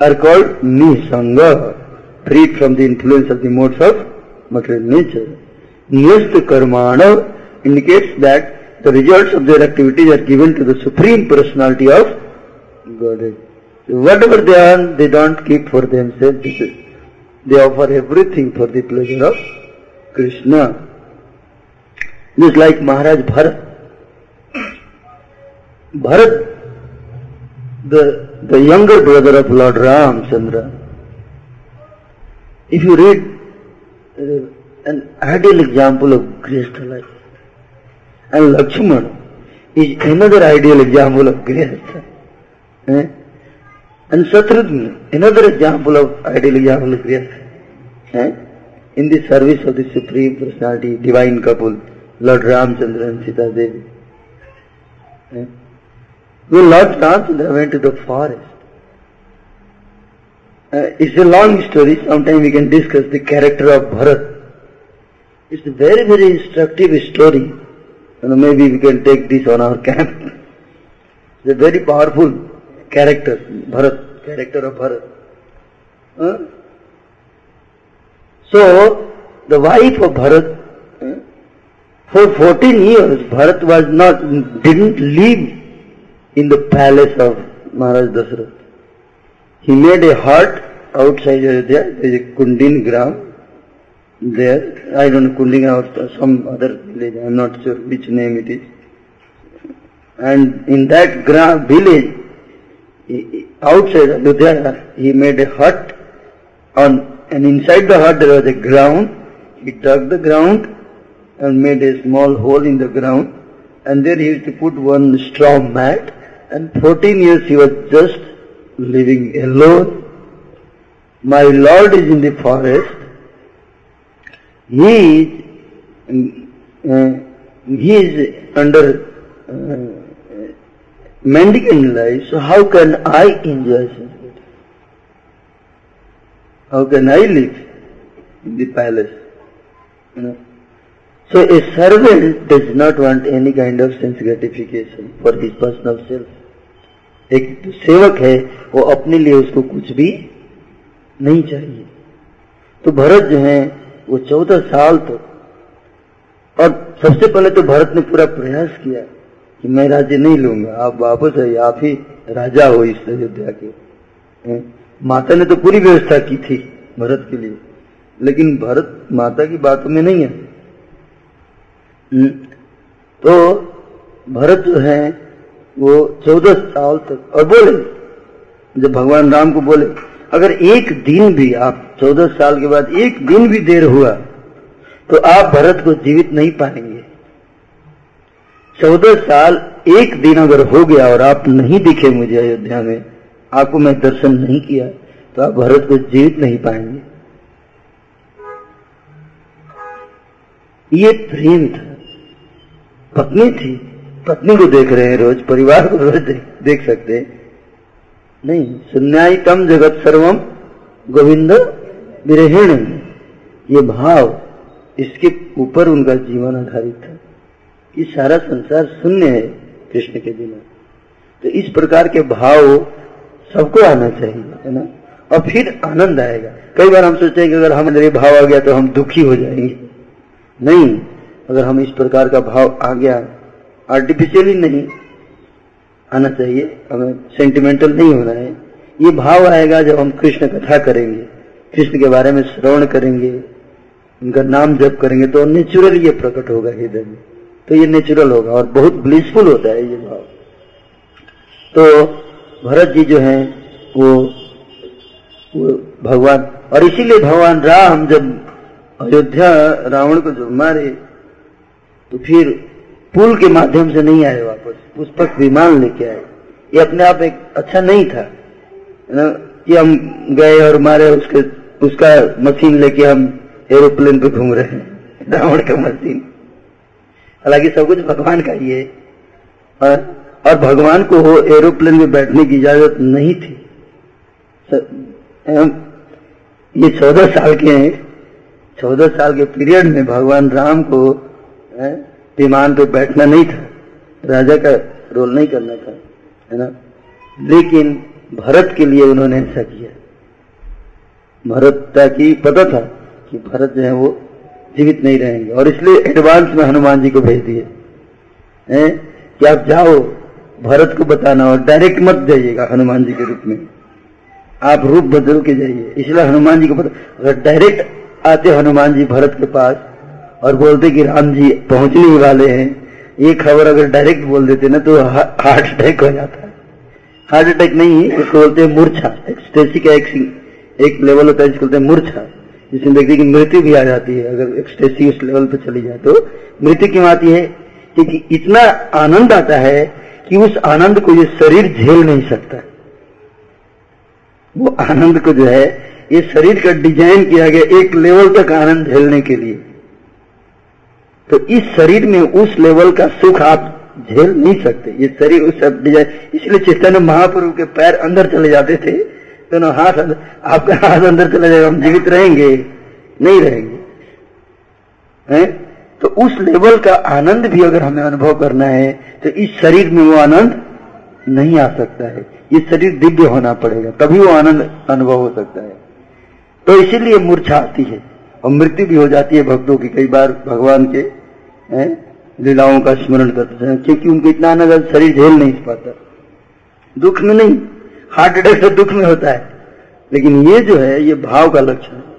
are called nisanga, freed from the influence of the modes of material nature. Niyasta karmana indicates that the results of their activities are given to the Supreme Personality of Godhead. Whatever they earn, they don't keep for themselves. They offer everything for the pleasure of Krishna. Bharat, the, the younger brother of Lord Ramchandra. If you read uh, an ideal example of Grihastha life, and Lakshman is another ideal example of Grihastha. Eh? And Shatrugna, another example of ideal example of yes, eh? in the service of the Supreme Personality, divine couple, Lord Ramchandra and Sita Devi. Eh? Well, Lord Ramchandra went to the forest. Uh, it's a long story, sometime we can discuss the character of Bharat. It's a very, very instructive story. Maybe we can take this on our [LAUGHS] camp. It's a very powerful character, Bharat, character of Bharat. Huh? So, the wife of Bharat, for 14 years, Bharat was not, didn't live in the palace of Maharaj Dasarath. He made a hut outside Ayodhya, there is a Kundin Gram there. I don't know, Kundin or some other village, I am not sure which name it is. And in that gram, village, outside Ludhiana, he made a hut on, and inside the hut there was a ground. He dug the ground and made a small hole in the ground and there he used to put one straw mat and 14 years he was just living alone. My Lord is in the forest. He is, uh, he is under uh, mendicant life, so how can I enjoy How can I live in the palace? You know? So, a servant does not want any kind of sense gratification for his personal self. एक सेवक है, वो अपने लिए उसको कुछ भी नहीं चाहिए। तो भरत जो है, वो चौदह साल तो और सबसे पहले तो भरत ने पूरा प्रयास किया कि मैं राज्य नहीं लूँगा। आप वापस आइए, आप ही राजा हो इस अयोध्या के। माता ने तो पूरी व्यवस्था की थी भरत के लिए। लेकिन भरत माता की बातों में नहीं है। तो भरत जो है, वो चौदह साल तक, और बोले, जब भगवान राम को बोले, अगर एक दिन भी आप चौदह साल के बाद एक दिन भी देर हुआ तो आप भरत को जीवित नहीं पाएँगे। चौदह साल एक दिन अगर हो गया और आप नहीं दिखे मुझे अयोध्या में, आपको मैं दर्शन नहीं किया तो आप भरत को जीवित नहीं पाएँगे। ये प्रेम था। पत्नी थी। पत्नी को देख रहे हैं रोज परिवार को रोज देख, देख सकते नहीं सुन्यायतम जगत सर्वम गोविंद विरहीण। ये भाव इसके ऊपर उनका जीवन आधारित था। ये सारा संसार शून्य है कृष्ण के बिना। तो इस प्रकार के भाव सबको आना चाहिए है ना? और फिर आनंद आएगा। कई बार हम सोचते हैं कि अगर हमारे भाव आ गया तो हम दुखी हो जाएँगे। नहीं अगर हम इस प्रकार का भाव आ गया आर्टिफिशियली नहीं आना चाहिए हमें सेंटिमेंटल नहीं होना है। ये भाव आएगा जब हम कृष्ण कथा करेंगे कृष्ण के बारे में श्रवण करेंगे उनका नाम जप करेंगे तो नेचुरल ये प्रकट होगा हृदय में। तो ये नेचुरल होगा और बहुत ब्लिसफुल होता है ये भाव। तो भरत जी जो हैं वो, वो भगवान और इसीलिए भगवान राम जब अयोध्या रावण को जब मारे तो फिर पुल के माध्यम से नहीं आए वापस। पुष्पक विमान लेके आए। ये अपने आप एक अच्छा नहीं था। ना? कि हम गए और मारे उसके उसका मशीन लेके हम एरोप्लेन पे घूम रहे हैं। [LAUGHS] रावण का मशीन। हालाँकि सब कुछ भगवान का ही है। और, और भगवान को एरोप्लेन में बैठने की इजाज़त नहीं थी। ये चौदह साल के हैं। चौदह साल के पीरियड में भगवान राम को विमान पे बैठना नहीं था। राजा का रोल नहीं करना था, है ना? लेकिन भरत के लिए उन्होंने ऐसा किया। भरत की पता था कि भरत जो है वो जीवित नहीं रहेंगे, और इसलिए एडवांस में हनुमान जी को भेज दिए। हैं? कि आप जाओ, भरत को बताना और डायरेक्ट मत जाइएगा हनुमान जी के रूप में। आप रूप बदल के जाइए। इसलिए हनुमान जी को पता अगर डायरेक्ट आते हनुमान जी भरत के पास और बोलते कि राम जी पहुँचने ही वाले हैं। ये खबर अगर डायरेक्ट बोल देते ना तो हार्ट अटैक हो जाता है। हार्ट अटैक नहीं इसको बोलते हैं मूर्छा। एक्सटेसी का एक, एक लेवल होता है जिसको बोलते हैं मूर्छा। जिसमें व्यक्ति की मृत्यु भी आ जाती है। अगर एक्सटेसी उस लेवल पर चली जाए तो मृत्यु क्यों आती है? क्योंकि इतना आनंद आता है कि उस आनंद को ये शरीर झेल नहीं सकता। वो आनंद को जो है ये शरीर का डिज़ाइन किया गया एक लेवल तक आनंद झेलने के लिए। तो इस शरीर में उस लेवल का सुख आप झेल नहीं सकते। ये शरीर उस इसलिए चैतन्य महाप्रभु के पैर अंदर चले जाते थे। तो हाथ आपका हाथ अंदर चला जाएगा हम जीवित रहेंगे, नहीं रहेंगे। हैं? तो उस लेवल का आनंद भी अगर हमें अनुभव करना है तो इस शरीर में वो आनंद नहीं आ सकता है। ये शरीर दिव्य होना पड़ेगा, तभी वो आनंद अनुभव हो सकता है। तो इसीलिए मूर्छा आती है और मृत्यु भी हो जाती है भक्तों की, कई बार भगवान के लीलाओं का स्मरण करते हैं, क्योंकि उनको इतना आनंद शरीर झेल नहीं पाता। दुख में नहीं हार्ट अटैक तो दुख में होता है। लेकिन ये जो है, ये भाव का लक्षण है।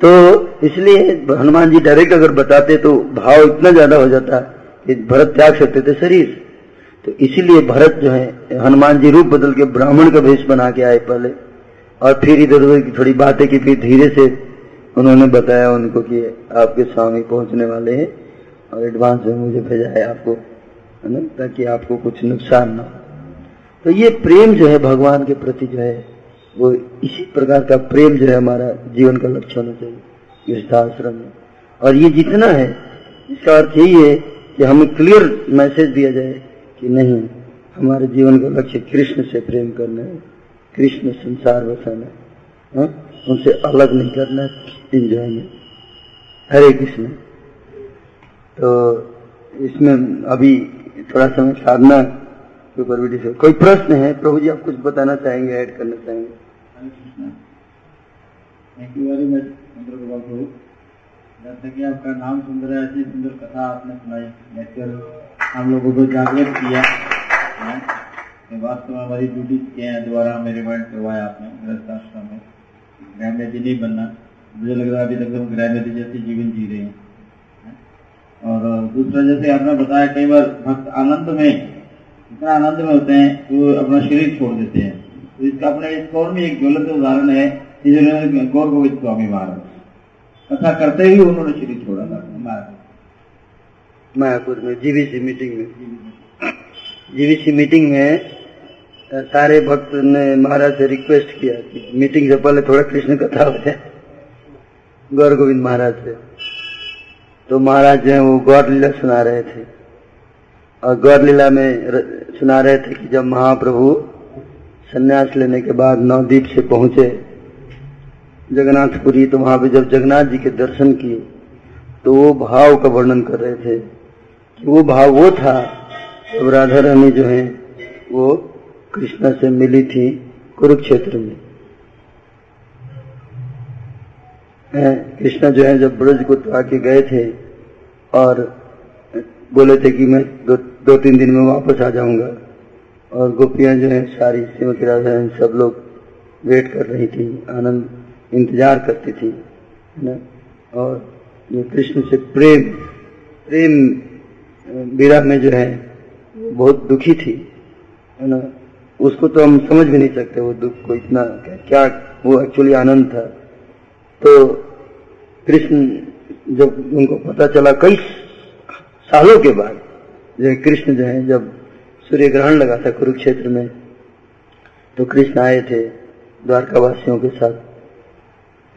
तो इसलिए हनुमान जी डायरेक्ट अगर बताते तो भाव इतना ज़्यादा हो जाता कि भरत त्याग सकते थे शरीर। तो इसीलिए भरत जो है, हनुमान जी रूप बदल के ब्राह्मण का भेष बना के आए पहले। और फिर इधर उधर की थोड़ी बातें की, फिर धीरे से उन्होंने बताया उनको कि आपके स्वामी पहुँचने वाले हैं। और एडवांस में मुझे भेजा है आपको, है ना, ताकि आपको कुछ नुकसान ना हो तो ये प्रेम जो है भगवान के प्रति जो है, वो इसी प्रकार का प्रेम जो है हमारा जीवन का लक्ष्य होना चाहिए गृहस्थाश्रम में और ये जितना है, इसका अर्थ यही है कि हमें क्लियर मैसेज दिया जाए कि नहीं, हमारे जीवन का लक्ष्य कृष्ण से प्रेम करना है, कृष्ण संसार बसाना है हाँ? उनसे अलग नहीं करना इंजॉयमेंट हरे कृष्ण तो इसमें अभी थोड़ा समय साधना के ऊपर भी डिस्कस कोई प्रश्न है? प्रभु जी, आप कुछ बताना चाहेंगे ऐड करना चाहेंगे? जैसे कि आपका नाम सुंदर है, ऐसी सुंदर कथा आपने सुनाई। लेकर हम लोगों को जागृत किया। वास्तव में हमारी ड्यूटी किए हैं दोबारा हमें रिमाइंड करवाया आपने, गृहस्थाश्रम में। गृहमेदी नहीं बनना। मुझे लग रहा है अभी तक हम गृहमेदी जैसे जीवन जी रहे हैं। और दूसरा, जैसे आपने बताया, कई बार भक्त आनंद में, इतना आनंद में होते हैं तो अपना शरीर छोड़ देते हैं। तो इसका अपने इस और में एक ज्वलंत उदाहरण है कि गौर गोविंद स्वामी महाराज, कथा करते ही उन्होंने शरीर छोड़ा था मायापुर में जीवीसी मीटिंग में। जीवीसी मीटिंग में सारे भक्त ने महाराज से रिक्वेस्ट किया कि मीटिंग से पहले थोड़ा कृष्ण कथा हो जाए, गौर गोविंद महाराज से। तो महाराज जो है वो गौर लीला सुना रहे थे। और गौर लीला में सुना रहे थे कि जब महाप्रभु संन्यास लेने के बाद नवदीप से पहुँचे जगन्नाथपुरी तो वहाँ पे जब जगन्नाथ जी के दर्शन किए तो वो भाव का वर्णन कर रहे थे कि वो भाव वो था जब राधा रानी जो है वो कृष्ण से मिली थी कुरुक्षेत्र में। कृष्ण जो है जब ब्रज को तो आके गए थे और बोले थे कि मैं दो, दो तीन दिन में वापस आ जाऊँगा। और गोपियाँ जो है सारी श्रीमती राधा सब लोग वेट कर रही थी आनंद इंतज़ार करती थी है ना? और ये कृष्ण से प्रेम प्रेम विरह में जो है बहुत दुखी थी है ना? उसको तो हम समझ भी नहीं सकते वो दुख को इतना क्या वो एक्चुअली आनंद था। तो कृष्ण, जब उनको पता चला कई सालों के बाद जो कृष्ण जो है जब सूर्य ग्रहण लगा था कुरुक्षेत्र में तो कृष्ण आए थे द्वारकावासियों के साथ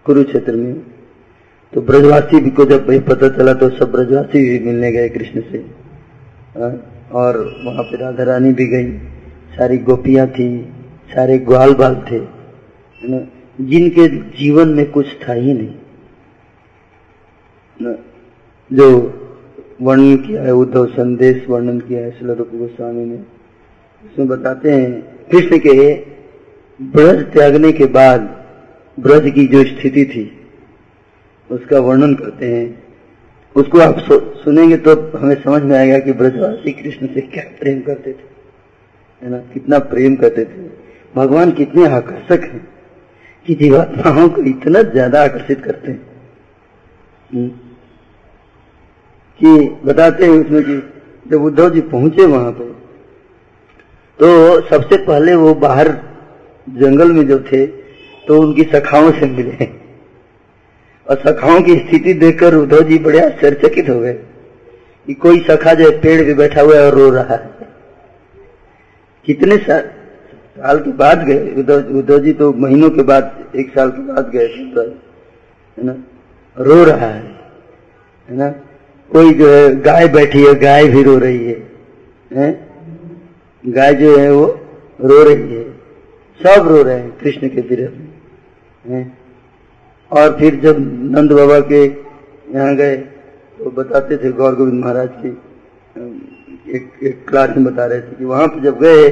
कुरुक्षेत्र में। तो ब्रजवासी भी को जब पता चला तो सब ब्रजवासी भी मिलने गए कृष्ण से। और वहाँ पे राधा रानी भी गई। सारी गोपियाँ थी, सारे ग्वाल बाल थे ना? जिनके जीवन में कुछ था ही नहीं। जो वर्णन किया है, उद्धव संदेश वर्णन किया है श्री रूप गोस्वामी ने, उसमें बताते हैं, कृष्ण के ब्रज त्यागने के बाद ब्रज की जो स्थिति थी, उसका वर्णन करते हैं। उसको आप सुनेंगे तो हमें समझ में आएगा कि ब्रजवासी कृष्ण से क्या प्रेम करते थे। है ना? कितना प्रेम करते थे। भगवान कितने आकर्षक हैं। कि जीवात्माओं को इतना ज़्यादा आकर्षित करते हैं। हम्म। कि बताते हैं उसमें कि जब उद्धव जी पहुँचे वहाँ पे तो सबसे पहले वो बाहर जंगल में जो थे तो उनकी सखाओं से मिले। और सखाओं की स्थिति देखकर उद्धव जी बड़े आश्चर्यचकित हो गए कि कोई सखा जो पेड़ पे बैठा हुआ है और रो रहा है। कितने साल साल के बाद गए उद्धव जी तो महीनों के बाद एक साल के बाद गए थे है ना? रो रहा है है ना? कोई जो है गाय बैठी है गाय भी रो रही है, है? गाय जो है वो रो रही है सब रो रहे हैं कृष्ण के विरह में और फिर जब नंद बाबा के यहाँ गए तो बताते थे गौर गोविंद महाराज की एक, एक क्लास में बता रहे थे कि वहाँ पर जब गए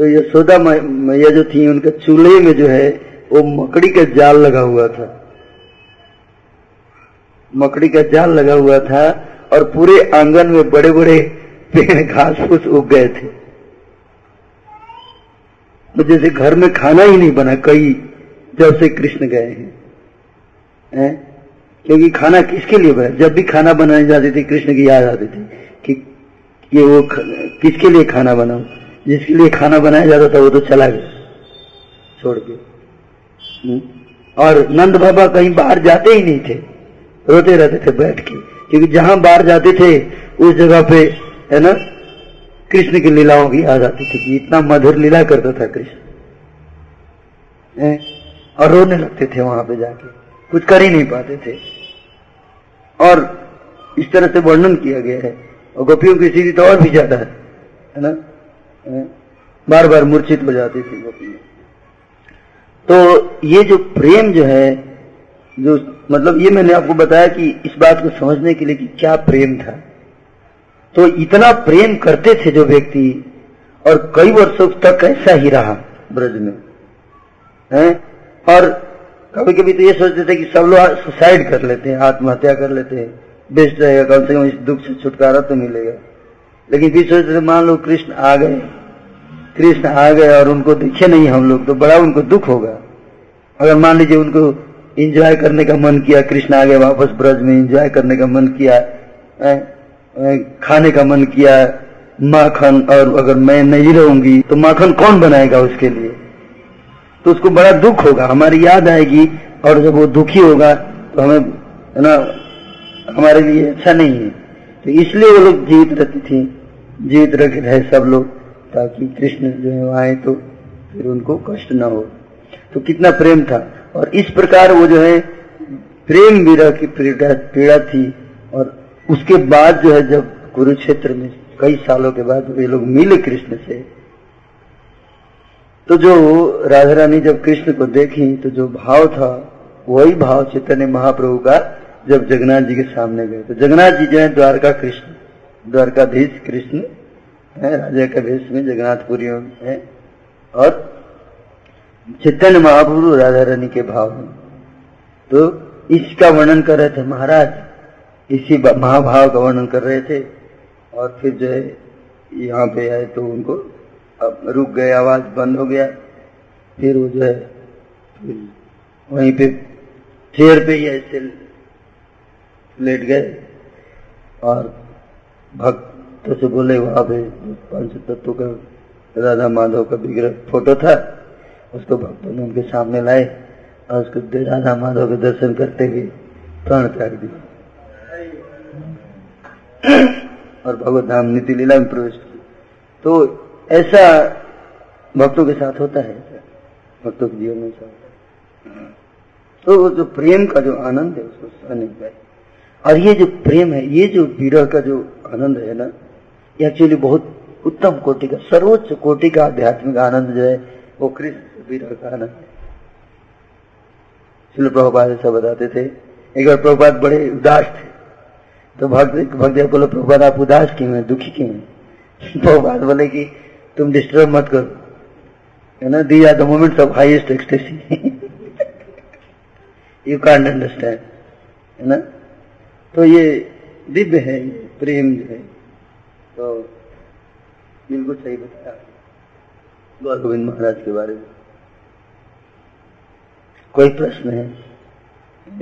तो यशोदा मैया जो थी, उनके चूल्हे में जो है, वो मकड़ी का जाल लगा हुआ था। मकड़ी का जाल लगा हुआ था और पूरे आँगन में बड़े बड़े पेड़ घास फूस उग गए थे। तो जैसे घर में खाना ही नहीं बना, कई जब से कृष्ण गए हैं। है? क्योंकि खाना किसके लिए बना? जब भी खाना बनाने जाते थे, कृष्ण की याद आती थी कि ये वो किसके लिए खाना बनाओ जिसके लिए खाना बनाया जाता था, वो तो चला गया, छोड़ के। हम्म? और नंद बाबा कहीं बाहर जाते ही नहीं थे, रोते रहते थे बैठ के, क्योंकि जहाँ बाहर जाते थे, उस जगह पे, है ना, कृष्ण की लीलाओं की याद आती थी कि इतना मधुर लीला करता था कृष्ण। और रोने लगते थे वहाँ पे जाके, कुछ कर ही नहीं पाते थे। और इस तरह से वर्णन किया गया है, और गोपियों की स्थिति तो और भी ज़्यादा है है ना? बार बार मूर्छित हो जाती थी गोपियाँ तो ये जो प्रेम जो है, जो मतलब ये मैंने आपको बताया कि इस बात को समझने के लिए कि क्या प्रेम था। तो इतना प्रेम करते थे जो व्यक्ति, और कई वर्षों तक ऐसा ही रहा ब्रज में। है? और कभी कभी तो ये सोचते थे कि सब लोग सुसाइड कर लेते हैं, आत्महत्या कर लेते हैं। बेस्ट रहेगा, कम से कम इस दुख से छुटकारा तो मिलेगा। लेकिन फिर थे, मान लो कृष्ण आ गए। कृष्ण आ गए और उनको देखे नहीं हम लोग तो बड़ा उनको दुख होगा। अगर मान लीजिए उनको एंजॉय करने का मन किया, कृष्ण आ गए वापस ब्रज में एंजॉय करने का मन किया खाने का मन किया, माखन और अगर मैं नहीं रहूँगी तो माखन कौन बनाएगा उसके लिए? तो उसको बड़ा दुख होगा, हमारी याद आएगी और जब वो दुखी होगा तो हमें ना, हमारे लिए अच्छा नहीं है। तो इसलिए वो लोग जीवित रहती थी। जीवित रहे सब लोग, ताकि कृष्ण जो है आए तो फिर उनको कष्ट न हो। तो कितना प्रेम था। और इस प्रकार वो जो है, प्रेम विरह की पीड़ा थी। और उसके बाद जो है, जब कुरुक्षेत्र में कई सालों के बाद वे लोग मिले कृष्ण से तो जो राधा रानी जब कृष्ण को देखी तो जो भाव था, वही भाव चैतन्य महाप्रभु का जब जगन्नाथ जी के सामने गए। तो जगन्नाथ जी जो है, द्वारका कृष्ण। द्वारकाधीश कृष्ण है राजा के वेश में जगन्नाथपुरी है, और चैतन्य महाप्रभु राधा रानी के भाव में तो इसका वर्णन कर रहे थे महाराज, इसी महाभाव का वर्णन कर रहे थे, और फिर जो है, यहाँ पे आए तो उनको अब रुक गए, आवाज़ बंद हो गया, फिर वो जो है, फिर वहीं पे चेयर पे ही ऐसे लेट गए, और भक्तों से बोले, वहाँ पे पंच तत्व का राधा माधव का विग्रह फ़ोटो था। उसको भक्तों ने उनके सामने लाए और उसको राधा माधव के दर्शन करते हुए प्राण त्याग दिया। और भगवत धाम नीति लीला में प्रवेश किया। तो ऐसा भक्तों के साथ होता है। भक्तों के जीवन में है। तो वो जो प्रेम का जो आनंद है, उसको सह नहीं पाए। और ये जो प्रेम है, ये जो विरह का जो आनंद है ना? ये एक्चुअली बहुत उत्तम कोटि का, सर्वोच्च कोटि का आध्यात्मिक आनंद जो है, वो कृष्ण विरह का आनंद है। इसलिए प्रभुपाद ऐसा बताते थे। एक बार प्रभुपाद बड़े उदास थे। तो भक्त भक्त बोले, प्रभुपाद, आप उदास क्यों है? दुखी क्यों है? [LAUGHS] प्रभुपाद बोले कि, तुम डिस्टर्ब मत करो। है ना? These are the moments of highest ecstasy you can't understand है ना? तो ये दिव्य है। प्रेम जो है तो बिल्कुल सही बताया गौर गोविंद महाराज के बारे में। कोई प्रश्न है?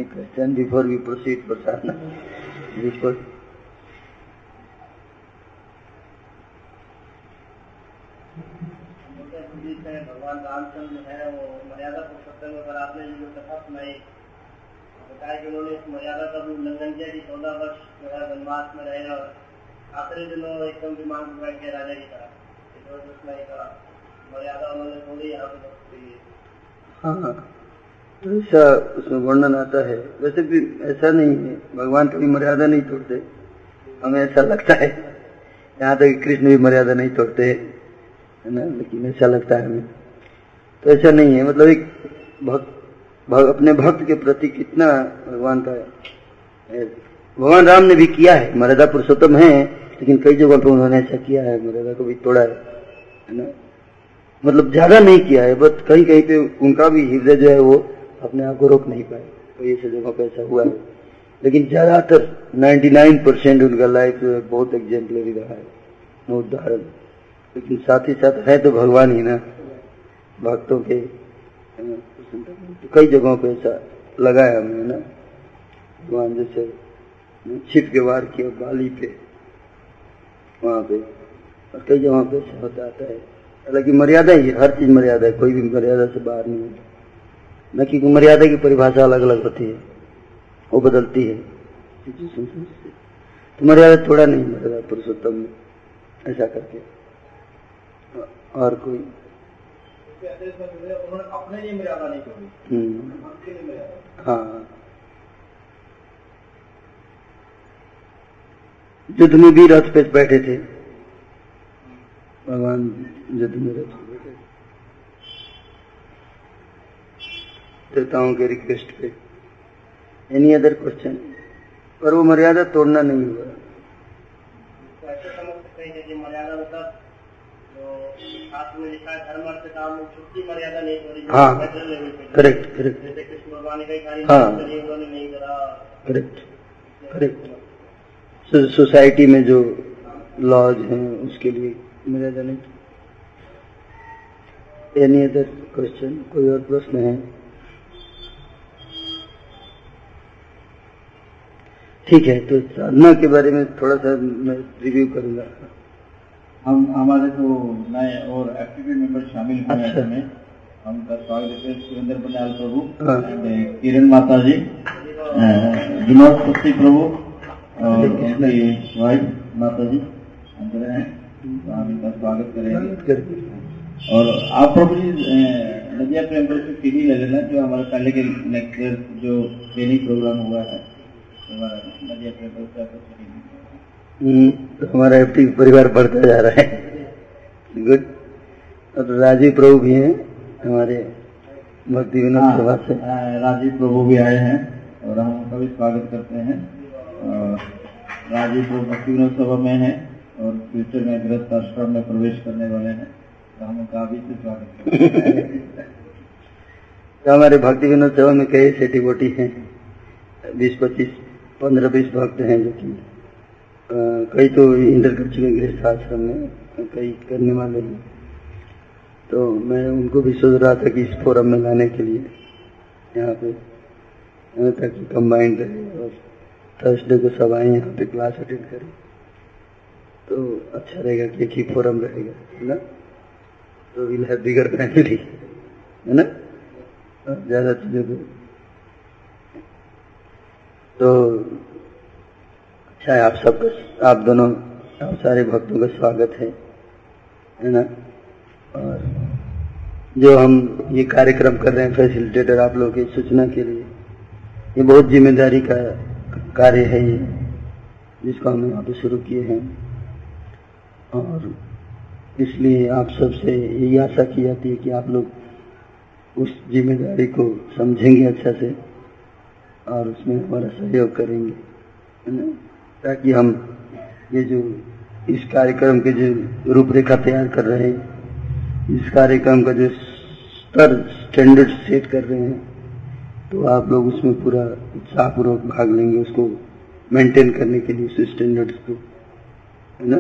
Question before we proceed prasad before भगवान रामचंद्र है, वो मर्यादा पुरुषोत्तम पर आपने जो कथा सुनाई बताया कि उन्होंने इस मर्यादा का भी उल्लंघन किया कि चौदह वर्ष जो है वनवास में रहे और आखिरी दिनों एकदम विमान पर बैठ के राजा की तरह। इधर उधर सुनाई का मर्यादा उन्होंने थोड़ी यहाँ पे हाँ। ऐसा उसमें वर्णन आता है। वैसे भी ऐसा नहीं है। भगवान कभी मर्यादा नहीं तोड़ते। हमें ऐसा लगता है। यहाँ तक कृष्ण भी मर्यादा नहीं तोड़ते है ना? लेकिन ऐसा लगता है हमें। तो ऐसा नहीं है। मतलब एक भक्त अपने भक्त के प्रति कितना भगवान का भगवान राम ने भी किया है, मर्यादा पुरुषोत्तम है, लेकिन कई जगह पर उन्होंने ऐसा किया है, मर्यादा को भी तोड़ा है ना? मतलब ज़्यादा नहीं किया है, बट कहीं कहीं पे उनका भी हृदय जो है वो अपने आप को रोक नहीं पाए कई ऐसे जगह पर ऐसा हुआ है। लेकिन ज़्यादातर 99 परसेंट उनका लाइफ जो है बहुत एग्जेम्पलरी रहा है उदाहरण लेकिन साथ ही साथ है तो भगवान ही ना, भक्तों के तो कई जगहों पे ऐसा लगा है हमें ना। भगवान जैसे छिप के वार किया बाली पे, वहाँ पे। और कई जगहों पे ऐसा होता आता है। हालाँकि मर्यादा ही हर चीज़ मर्यादा है, कोई भी मर्यादा से बाहर नहीं होता न कि मर्यादा की परिभाषा अलग अलग होती है, वो बदलती है। तो मर्यादा थोड़ा नहीं, मर्यादा पुरुषोत्तम में, ऐसा करके। और कोई अपने लिए मर्यादा नहीं करी हाँ युद्ध में भी रथ पे बैठे थे। भगवान युद्ध में रथ बैठे देवताओं के रिक्वेस्ट पे। एनी अदर क्वेश्चन पर वो मर्यादा तोड़ना नहीं हुआ ऐसे समझ सकते हैं कि मर्यादा मतलब जो शास्त्र में लिखा है धर्म धर्म अर्थ काम छुट्टी मर्यादा नहीं हो रही हाँ। मेटल लेवल पे करेक्ट करेक्ट। हाँ। Correct correct. सोसाइटी में जो लॉज हैं उसके लिए मर्यादा नहीं। एनी अदर क्वेश्चन कोई और प्रश्न है? ठीक है तो साधना के बारे में थोड़ा सा मैं रिव्यू करूँगा। हम हमारे जो नए और एक्टिव मेंबर शामिल हुए अच्छा। इसमें हम उनका स्वागत हैं सुरेंद्र बंडाल प्रभु हाँ। किरण माता जी विनोद पुत्री प्रभु और उनकी वाइफ माता जी अंदर हैं तो हम इनका स्वागत करेंगे और आप प्रभु जी नदिया प्रेम से सीडी ले लेना जो हमारे पहले के लेक्चर जो ट्रेनिंग प्रोग्राम हुआ है हमारा नदिया प्रेम से आपको CD हम्म, तो हमारा एफटी परिवार बढ़ता जा रहा है। गुड और राजीव प्रभु भी हैं हमारे भक्ति विनोद हाँ, सभा से। अ, राजीव प्रभु भी आए हैं और हम उनका भी स्वागत करते हैं। और राजीव प्रभु भक्ति विनोद सभा में हैं और फ्यूचर में गृहस्थ आश्रम में प्रवेश करने वाले हैं। तो हम उनका अभी से स्वागत करते हैं। [LAUGHS] तो हमारे भक्ति विनोद सभा में कई से बोटी हैं बीस पच्चीस पंद्रह बीस भक्त हैं जो कि कई तो इंटर कर चुके गृहस्थ आश्रम में कई करने वाले हैं। तो मैं उनको भी सोच रहा था कि इस फोरम में लाने के लिए, यहाँ पे ताकि कंबाइंड रहे और थर्सडे को सब आए, यहाँ पे क्लास अटेंड करें। तो अच्छा रहेगा कि एक ही फोरम रहेगा, है ना? तो विल हैव बिगर फैमिली है ना? ज़्यादा चीज़ों को तो अच्छा है आप सबका आप दोनों, आप सारे भक्तों का स्वागत है है ना? और जो हम ये कार्यक्रम कर रहे हैं फैसिलिटेटर आप लोगों की सूचना के लिए, ये बहुत ज़िम्मेदारी का कार्य है ये, जिसको हम यहाँ पे शुरू किए हैं। और इसलिए आप सबसे यही आशा की जाती है कि आप लोग उस ज़िम्मेदारी को समझेंगे अच्छा से, और उसमें हमारा सहयोग करेंगे, है ना? ताकि हम ये जो इस कार्यक्रम के जो रूपरेखा तैयार कर रहे हैं, इस कार्यक्रम का जो स्तर स्टैंडर्ड सेट कर रहे हैं तो आप लोग उसमें पूरा उत्साहपूर्वक भाग लेंगे उसको मेंटेन करने के लिए उस स्टैंडर्ड्स को, है ना?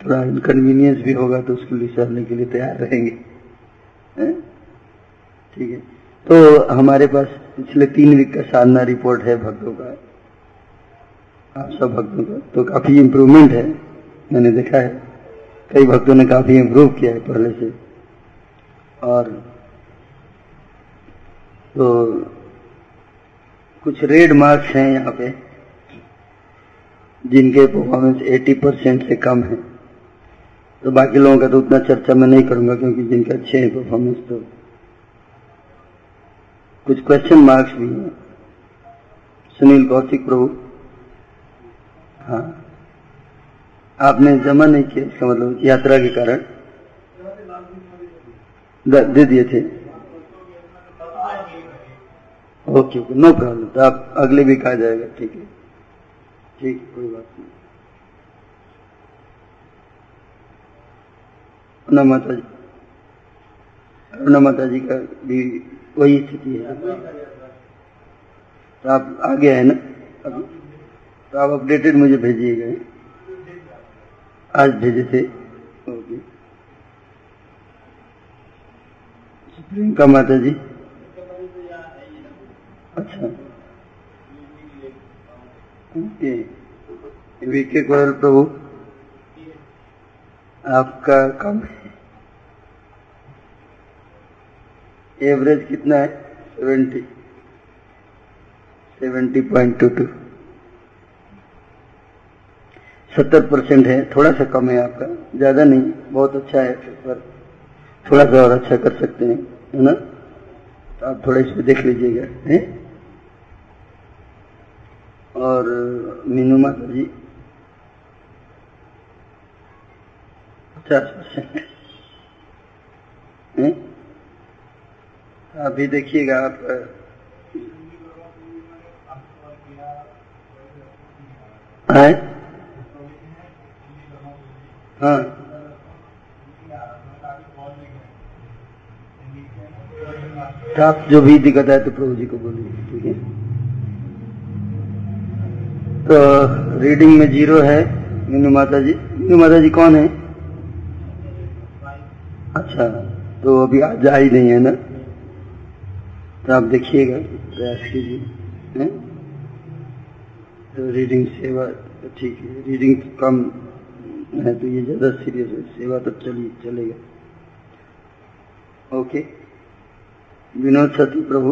थोड़ा इनकन्वीनियंस भी होगा तो उसको लिए के लिए तैयार रहेंगे? ठीक है। तो हमारे पास पिछले तीन वीक का साधना रिपोर्ट है भक्तों का। आप सब भक्तों का। तो काफ़ी इम्प्रूवमेंट है। मैंने देखा है। कई भक्तों ने काफ़ी इम्प्रूव किया है पहले से। और तो कुछ रेड मार्क्स हैं यहाँ पे, जिनके परफॉर्मेंस 80 परसेंट से कम है। तो बाकी लोगों का तो उतना चर्चा मैं नहीं करूँगा, क्योंकि जिनके अच्छे हैं परफॉर्मेंस तो कुछ क्वेश्चन मार्क्स भी हैं। सुनील कौशिक प्रभु हाँ। आपने जमा नहीं किया, इसका मतलब यात्रा के कारण। दे दिए थे। Okay okay, no problem. तो आप अगले वीक आ जाएगा, ठीक है। ठीक, कोई बात नहीं। अरुणा माता जी। अरुणा माता जी का भी वही स्थिति है। तो आप आ गया है ना, अभी? तो आप अपडेटेड मुझे भेजिएगा? आज भेजे थे। ओके। प्रियंका माता जी अच्छा। ओके। वीके गोयल प्रभु। आपका कम है। एवरेज कितना है? Seventy. Seventy point two two. सत्तर परसेंट है, थोड़ा सा कम है आपका, ज़्यादा नहीं, बहुत अच्छा है पर थोड़ा सा और अच्छा कर सकते हैं, है ना? तो आप थोड़ा इसमें देख लीजिएगा, है? और, मीनू माता जी। पचास परसेंट। अभी देखिएगा, आप, हैं? हाँ। आप जो भी दिक्कत है तो प्रभु जी को बोलिए, ठीक है? तो रीडिंग में ज़ीरो है, मीनू माता जी मीनू माता जी कौन है? अच्छा तो अभी आज आ ही नहीं है ना? तो आप देखिएगा, प्रयास कीजिए तो रीडिंग सेवा, ठीक है, रीडिंग कम है तो ये ज़्यादा सीरियस है सेवा तो चलिए चलेगा। ओके विनोद सती प्रभु।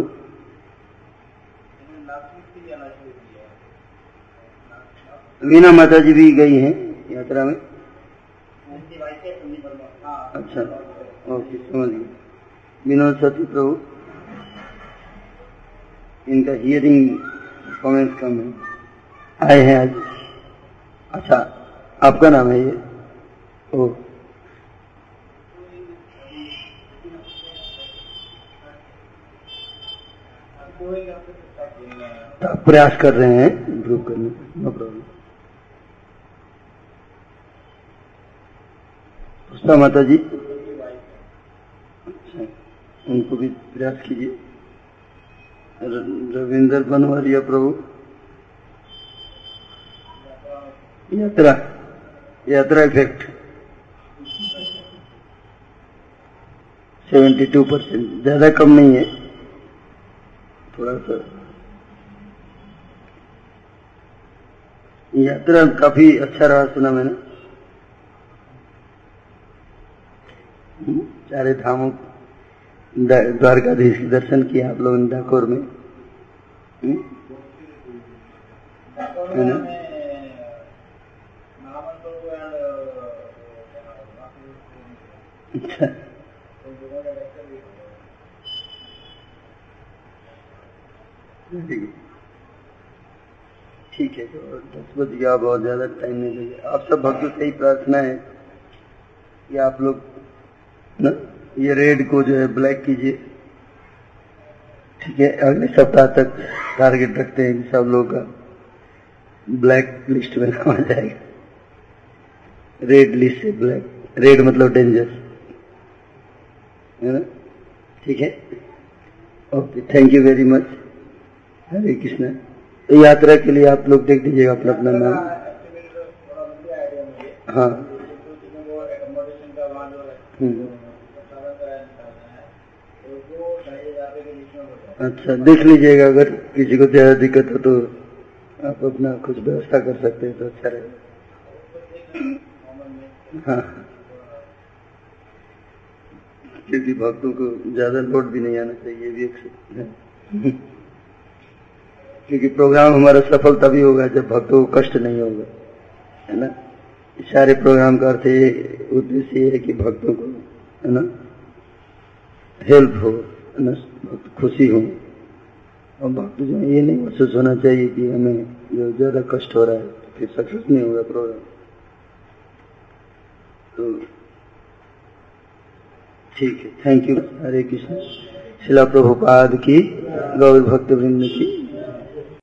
वीना माता जी भी गई हैं यात्रा में? अच्छा ओके समझ गए विनोद सती प्रभु। इनका हियरिंग कमेंट्स कम है। आए हैं आज। अच्छा आपका नाम है ये? ओ। तो प्रयास कर रहे हैं इम्प्रूव करने नो प्रॉब्लम पुष्पा माता जी अच्छा उनको भी प्रयास कीजिए। रविंदर बनवारिया प्रभु। यात्रा। यात्रा इफ़ेक्ट सेवेंटी टू परसेंट ज़्यादा कम नहीं है. थोड़ा सा. यात्रा काफ़ी अच्छा रहा सुना मैंने. चारे धामों द्वारकाधीश के दर्शन किया आप लोगों ने डाकोर में. हम्म, है ना? अच्छा। ठीक है तो दस बज गया बहुत ज़्यादा टाइम नहीं लगे। आप सब भक्तों से ही प्रार्थना है कि आप लोग ना, ये रेड को जो है ब्लैक कीजिए। ठीक है, अगले सप्ताह तक टारगेट रखते हैं कि सब लोग का। ब्लैक लिस्ट में नाम आ जाएगा। रेड लिस्ट से ब्लैक रेड मतलब डेंजर ठीक है? Okay thank you very much Hare Krishna यात्रा के लिए आप लोग देख दीजिएगा अपना अपना नाम। हाँ। हम्म, अच्छा देख लीजिएगा अगर किसी को ज़्यादा दिक्कत हो तो आप अपना कुछ व्यवस्था कर सकते हैं तो अच्छा रहेगा। हाँ। क्योंकि भक्तों को ज़्यादा लोड भी नहीं आना चाहिए भी एक क्योंकि प्रोग्राम हमारा सफल तभी होगा जब भक्तों को कष्ट नहीं होगा, है ना? सारे प्रोग्राम का अर्थ ये, उद्देश्य है कि भक्तों को, है ना हेल्प हो, है ना खुशी हो। और भक्त जो ये नहीं महसूस होना चाहिए कि हमें जो ज़्यादा कष्ट हो रहा है तो फिर सक्सेस नहीं होगा प्रोग्राम तो ठीक है। थैंक यू हरे कृष्ण शिला प्रभुपाद की गौर भक्त वृंद की